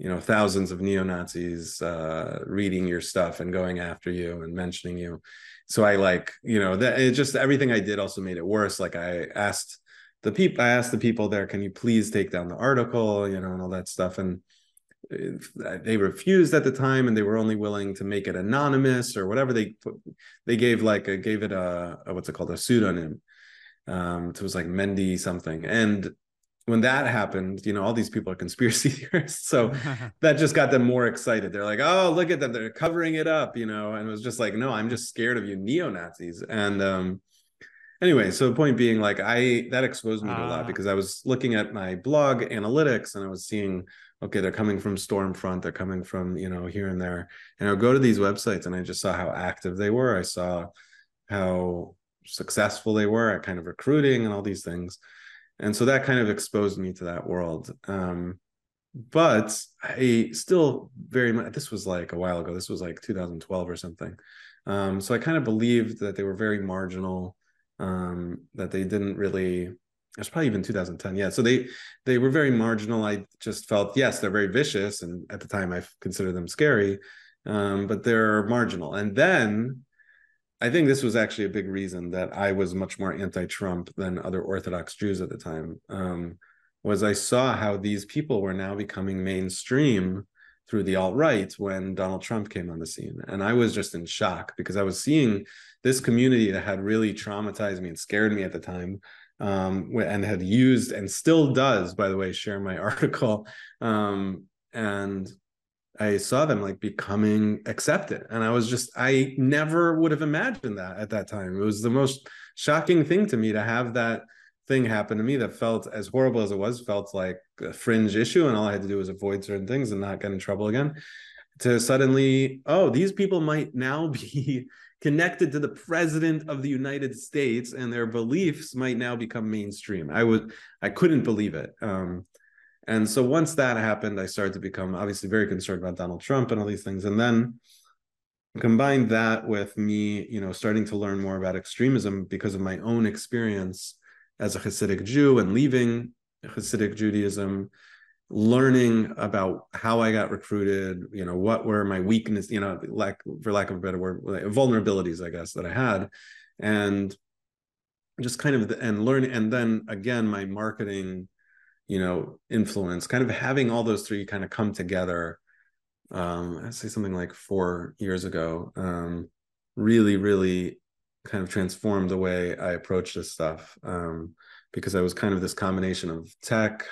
S3: you know thousands of neo-nazis uh, reading your stuff and going after you and mentioning you. So i like you know that it just everything i did also made it worse. Like i asked the people i asked the people there can you please take down the article? you know and all that stuff. And they refused at the time and they were only willing to make it anonymous or whatever they they gave like a gave it a, a what's it called a pseudonym um it was like mendy something and when that happened, you know, all these people are conspiracy [laughs] theorists. So [laughs] that just got them more excited. They're like, oh, look at them. They're covering it up, you know, and it was just like, no, I'm just scared of you neo Nazis. And um, anyway, so the point being, like, I that exposed me to a lot ah. because I was looking at my blog analytics and I was seeing, okay, they're coming from Stormfront, they're coming from, you know, here and there. And I would go to these websites and I just saw how active they were. I saw how successful they were at kind of recruiting and all these things and so that kind of exposed me to that world um, but i still very much this was like a while ago this was like 2012 or something um, so i kind of believed that they were very marginal um, that they didn't really it was probably even 2010 yeah so they they were very marginal i just felt yes they're very vicious and at the time i considered them scary um, but they're marginal and then I think this was actually a big reason that I was much more anti-Trump than other Orthodox Jews at the time. Um, was I saw how these people were now becoming mainstream through the alt right when Donald Trump came on the scene, and I was just in shock because I was seeing this community that had really traumatized me and scared me at the time. Um, and had used and still does, by the way, share my [laughs] article. Um, and I saw them like becoming accepted. And I was just, I never would have imagined that at that time. It was the most shocking thing to me to have that thing happen to me that felt as horrible as it was, felt like a fringe issue. And all I had to do was avoid certain things and not get in trouble again. To suddenly, oh, these people might now [laughs] be connected to the president of the United States and their beliefs might now become mainstream. I would, I couldn't believe it. Um, and so once that happened, I started to become obviously very concerned about Donald Trump and all these things. And then combined that with me, you know, starting to learn more about extremism because of my own experience as a Hasidic Jew and leaving Hasidic Judaism, learning about how I got recruited, you know, what were my weaknesses, you know, lack for lack of a better word, vulnerabilities, I guess, that I had. And just kind of the, and learn and then again my marketing you know influence kind of having all those three kind of come together um i'd say something like four years ago um really really kind of transformed the way i approach this stuff um because i was kind of this combination of tech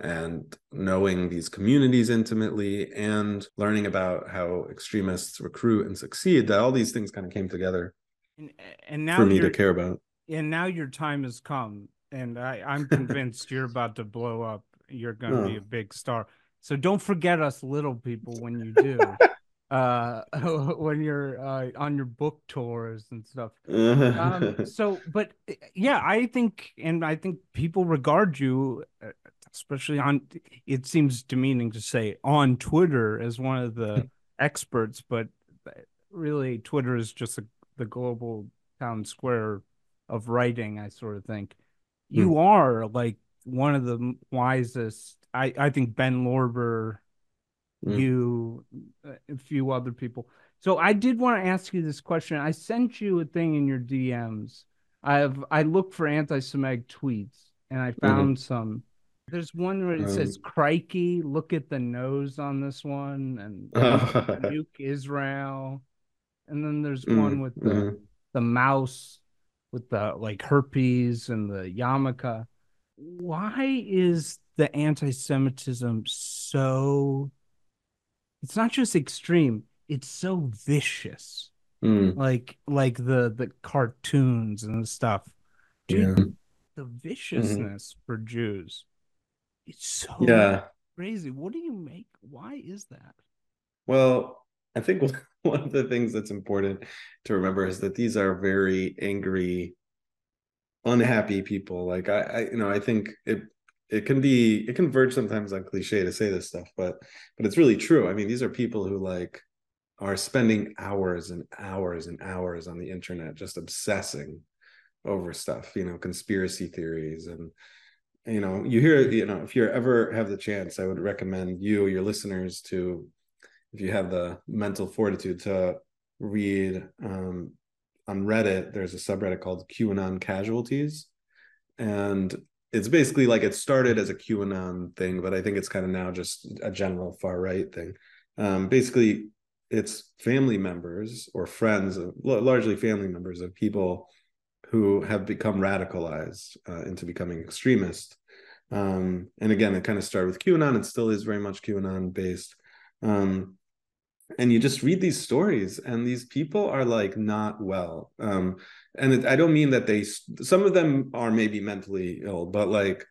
S3: and knowing these communities intimately and learning about how extremists recruit and succeed that all these things kind of came together
S2: and, and now
S3: for me to care about
S2: and now your time has come and I, I'm convinced you're about to blow up. You're going to be a big star. So don't forget us little people when you do. [laughs] uh [laughs] when you're uh on your book tours and stuff [laughs] um so but yeah i think and i think people regard you uh, especially on it seems demeaning to say on twitter as one of the experts but really twitter is just a, the global town square of writing i sort of think you mm. are like one of the wisest. I I think Ben Lorber, mm. you, a few other people. So I did want to ask you this question. I sent you a thing in your DMs. I have I looked for anti-Semitic tweets and I mm-hmm. found mm-hmm. some. There's one where it um, says "Crikey, look at the nose on this one," and [laughs] nuke Israel. And then there's mm, one with the mm-hmm. the mouse with the like herpes and the yarmulke. Why is the anti-Semitism so? It's not just extreme; it's so vicious. Mm. Like like the the cartoons and the stuff. Dude, yeah. the viciousness mm-hmm. for Jews. It's so
S3: yeah
S2: crazy. What do you make? Why is that?
S3: Well, I think [laughs] one of the things that's important to remember is that these are very angry, unhappy people. Like I, I you know, I think it it can be it can verge sometimes on cliche to say this stuff, but but it's really true. I mean, these are people who like are spending hours and hours and hours on the internet just obsessing over stuff, you know, conspiracy theories and you know, you hear, you know, if you ever have the chance, I would recommend you, your listeners, to if you have the mental fortitude to read um, on Reddit, there's a subreddit called QAnon Casualties. And it's basically like it started as a QAnon thing, but I think it's kind of now just a general far right thing. Um, basically, it's family members or friends, of, largely family members of people who have become radicalized uh, into becoming extremist. Um, and again, it kind of started with QAnon and still is very much QAnon based. Um, and you just read these stories, and these people are like not well. Um, and it, I don't mean that they, some of them are maybe mentally ill, but like,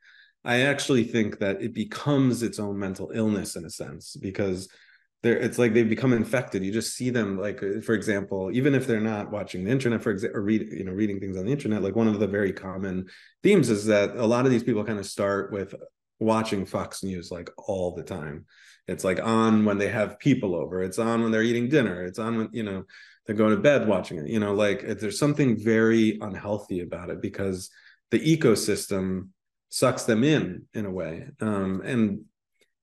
S3: I actually think that it becomes its own mental illness in a sense because they're it's like they've become infected. You just see them like uh, for example even if they're not watching the internet for example or read you know reading things on the internet like one of the very common themes is that a lot of these people kind of start with watching fox news like all the time. It's like on when they have people over. It's on when they're eating dinner. It's on when you know they're going to bed watching it. You know like there's something very unhealthy about it because the ecosystem sucks them in in a way. Um, and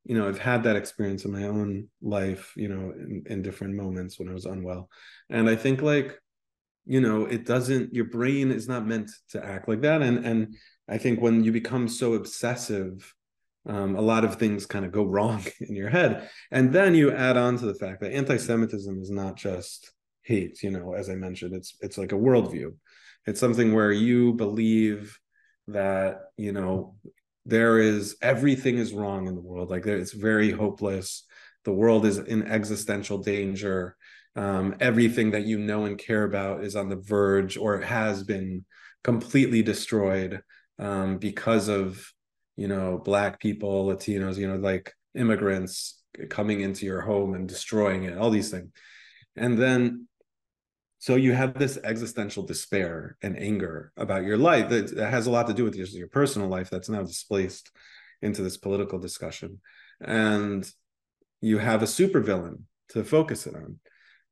S3: you know i've had that experience in my own life you know in, in different moments when i was unwell. And i think like you know it doesn't your brain is not meant to act like that. And and i think when you become so obsessive um, a lot of things kind of go [laughs] wrong in your head. And then you add on to the fact that anti-semitism is not just hate you know as i mentioned it's it's like a worldview. It's something where you believe that you know there is everything is wrong in the world. Like it's very hopeless. The world is in existential danger. Um, everything that you know and care about is on the verge or has been completely destroyed um, because of you know black people latinos you know like immigrants coming into your home and destroying it all these things. And then so you have this existential despair and anger about your life that, that has a lot to do with your, your personal life that's now displaced into this political discussion. And you have a supervillain to focus it on.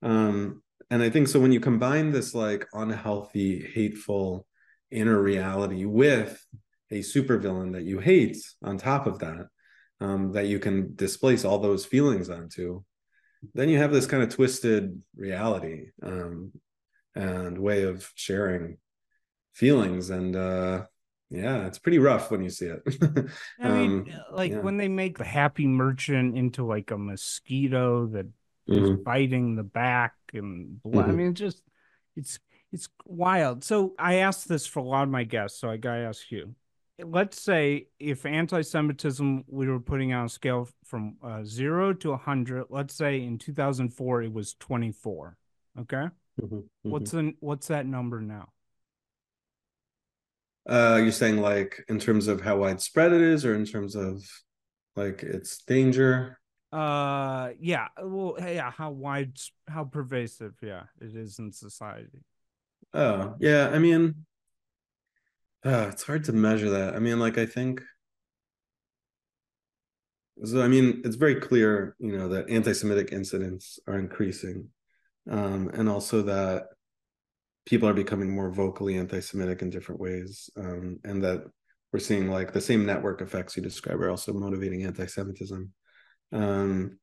S3: Um, and I think so when you combine this like unhealthy, hateful inner reality with a supervillain that you hate on top of that, um, that you can displace all those feelings onto, then you have this kind of twisted reality um, and way of sharing feelings and uh yeah it's pretty rough when you see it [laughs]
S2: i mean um, like yeah. when they make the happy merchant into like a mosquito that mm-hmm. is biting the back and. Mm-hmm. i mean just it's it's wild so i asked this for a lot of my guests so i gotta ask you let's say if anti-Semitism we were putting on a scale from uh, zero to 100, let's say in 2004 it was 24. Okay. Mm-hmm, mm-hmm. What's the what's that number now?
S3: Uh, you're saying like in terms of how widespread it is, or in terms of like its danger?
S2: Uh, yeah. Well, yeah. How wide, how pervasive, yeah, it is in society.
S3: Oh, yeah. I mean, uh, it's hard to measure that. I mean, like I think so I mean, it's very clear, you know, that anti-Semitic incidents are increasing. Um, and also that people are becoming more vocally anti-Semitic in different ways. Um, and that we're seeing like the same network effects you describe are also motivating anti-Semitism. Um,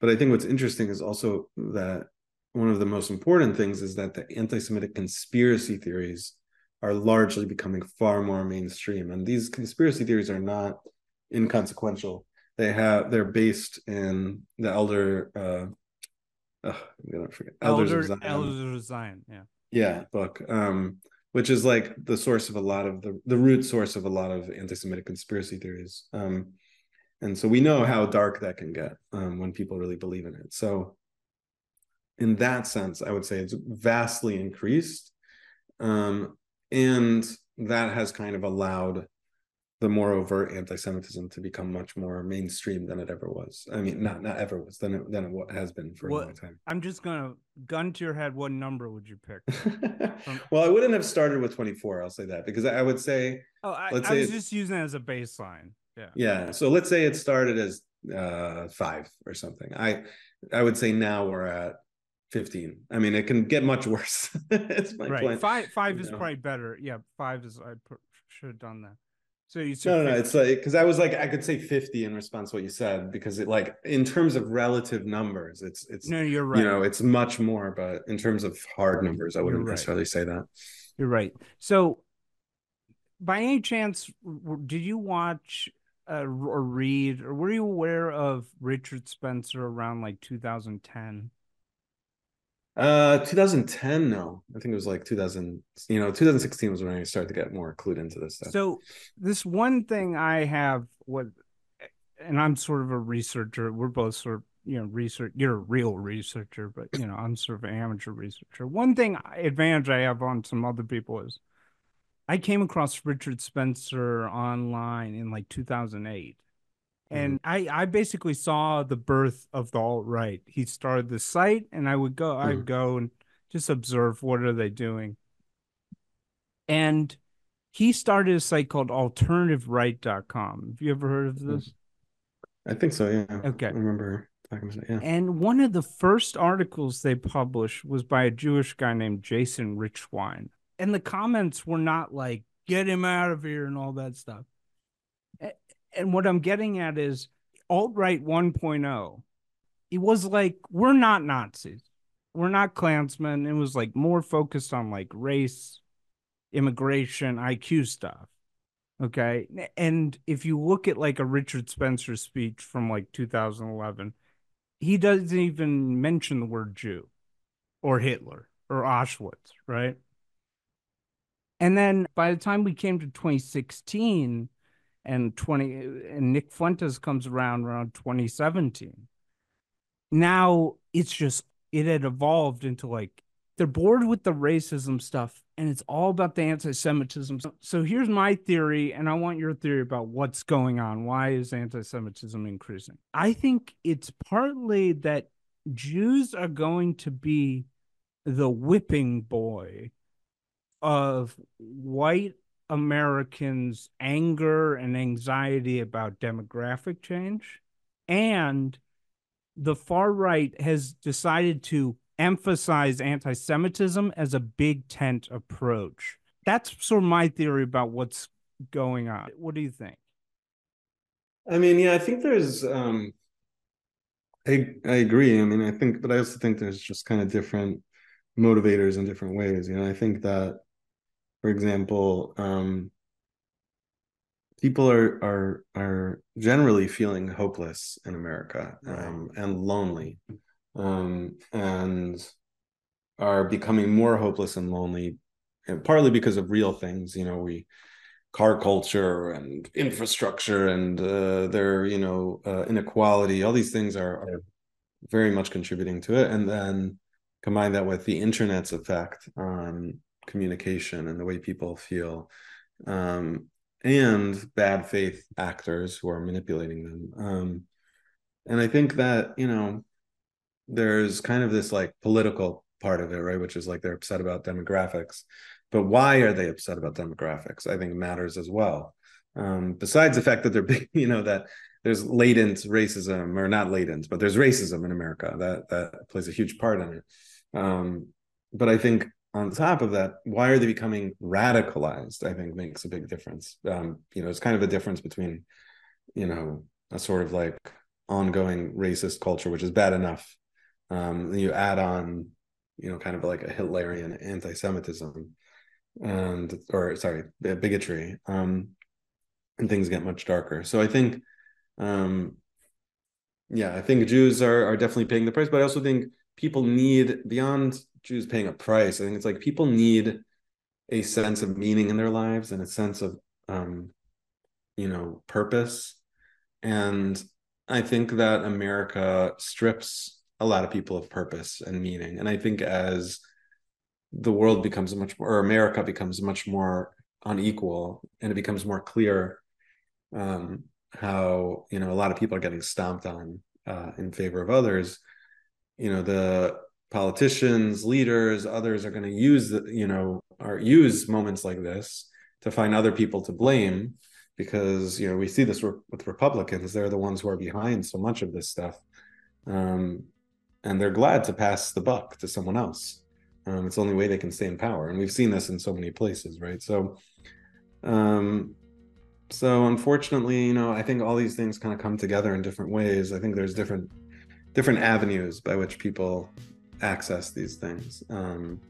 S3: but I think what's interesting is also that one of the most important things is that the anti-Semitic conspiracy theories are largely becoming far more mainstream. And these conspiracy theories are not inconsequential. They have they're based in the elder uh oh, I'm gonna forget
S2: Elders elder, of Zion. Elders of Zion, yeah.
S3: Yeah, book. Um, which is like the source of a lot of the the root source of a lot of anti-Semitic conspiracy theories. Um, and so we know how dark that can get um, when people really believe in it. So in that sense, I would say it's vastly increased. Um, and that has kind of allowed the more overt anti-Semitism to become much more mainstream than it ever was. I mean, not not ever was than it, than it has been for a long time.
S2: I'm just gonna gun to your head. What number would you pick? [laughs]
S3: well, I wouldn't have started with 24. I'll say that because I would say.
S2: Oh, I, let's I say was just using it as a baseline. Yeah.
S3: Yeah. So let's say it started as uh, five or something. I I would say now we're at 15. I mean, it can get much [laughs] worse.
S2: it's my right. Five five you is know. probably better. Yeah, five is I should have done that. So you
S3: no, no, no, it's like because I was like I could say 50 in response to what you said because it like in terms of relative numbers, it's it's
S2: no, you're right.
S3: You know, it's much more, but in terms of hard numbers, I wouldn't right. necessarily say that.
S2: You're right. So, by any chance, did you watch uh, or read or were you aware of Richard Spencer around like 2010?
S3: Uh, 2010, no. I think it was like 2000, you know, 2016 was when I started to get more clued into this stuff.
S2: So, this one thing I have, what, and I'm sort of a researcher. We're both sort of, you know, research. You're a real researcher, but, you know, I'm sort of an amateur researcher. One thing, advantage I have on some other people is I came across Richard Spencer online in like 2008 and mm-hmm. I I basically saw the birth of the alt right. He started the site, and I would go, I'd mm-hmm. go and just observe what are they doing. And he started a site called alternativeright.com. Have you ever heard of mm. this?
S3: I think so, yeah.
S2: Okay. I
S3: remember talking about it, yeah.
S2: And one of the first articles they published was by a Jewish guy named Jason Richwine. And the comments were not like, get him out of here and all that stuff and what I'm getting at is alt right 1.0. It was like we're not Nazis, we're not Klansmen. It was like more focused on like race, immigration, IQ stuff. Okay, and if you look at like a Richard Spencer speech from like 2011, he doesn't even mention the word Jew, or Hitler, or Auschwitz, right? And then by the time we came to 2016 and 20 and Nick Fuentes comes around around 2017. Now it's just it had evolved into like they're bored with the racism stuff and it's all about the anti-Semitism. So here's my theory, and I want your theory about what's going on. Why is anti-Semitism increasing? I think it's partly that Jews are going to be the whipping boy of white Americans' anger and anxiety about demographic change. And the far right has decided to emphasize anti Semitism as a big tent approach. That's sort of my theory about what's going on. What do you think?
S3: I mean, yeah, I think there's um I I agree. I mean, I think but I also think there's just kind of different motivators in different ways. You know, I think that for example, um, people are are are generally feeling hopeless in America um, and lonely, um, and are becoming more hopeless and lonely, and partly because of real things. You know, we car culture and infrastructure and uh, their you know uh, inequality. All these things are, are very much contributing to it, and then combine that with the internet's effect on communication and the way people feel um, and bad faith actors who are manipulating them. Um, and i think that you know there's kind of this like political part of it right which is like they're upset about demographics. But why are they upset about demographics? I think matters as well. Um, besides the fact that they're big [laughs] you know that there's latent racism or not latent but there's racism in america. That that plays a huge part in it. Um, but i think on top of that, why are they becoming radicalized? I think makes a big difference. Um, you know, it's kind of a difference between, you know, a sort of like ongoing racist culture, which is bad enough. Um, you add on, you know, kind of like a Hitlerian anti-Semitism, and or sorry, bigotry, um, and things get much darker. So I think, um, yeah, I think Jews are are definitely paying the price, but I also think people need beyond Jews paying a price. I think it's like people need a sense of meaning in their lives and a sense of um, you know purpose. And I think that America strips a lot of people of purpose and meaning. And I think as the world becomes much more, or America becomes much more unequal, and it becomes more clear um, how you know a lot of people are getting stomped on uh, in favor of others. You know the politicians, leaders, others are going to use the you know or use moments like this to find other people to blame because you know we see this with Republicans; they're the ones who are behind so much of this stuff, um, and they're glad to pass the buck to someone else. Um, it's the only way they can stay in power, and we've seen this in so many places, right? So, um, so unfortunately, you know, I think all these things kind of come together in different ways. I think there's different different avenues by which people access these things, um,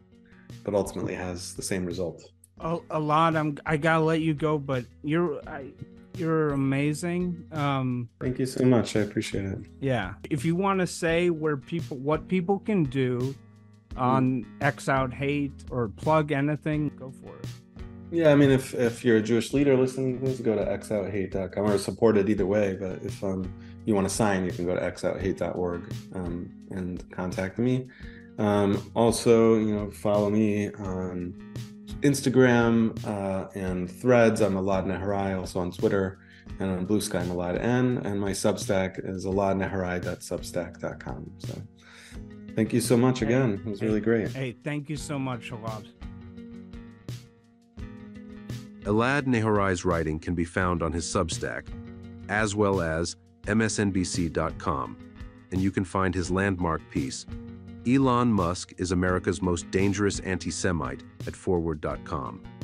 S3: but ultimately has the same result.
S2: A, a lot. I'm. I gotta let you go, but you're. I, you're amazing. Um,
S3: Thank you so much. I appreciate it.
S2: Yeah. If you want to say where people, what people can do on X Out Hate or plug anything, go for it.
S3: Yeah, I mean, if if you're a Jewish leader listening, please go to xouthate.com or support it either way. But if um, you want to sign, you can go to xouthate.org um, and contact me. Um, also, you know, follow me on Instagram uh, and Threads. I'm Elad Nehorai, also on Twitter and on Bluesky, I'm Elad N. And my Substack is eladnehorai.substack.com. So thank you so much again. It was really great.
S2: Hey, thank you so much, Elad.
S1: Alad Nehorai's writing can be found on his Substack, as well as msnbc.com, and you can find his landmark piece, Elon Musk is America's most dangerous anti-Semite at forward.com.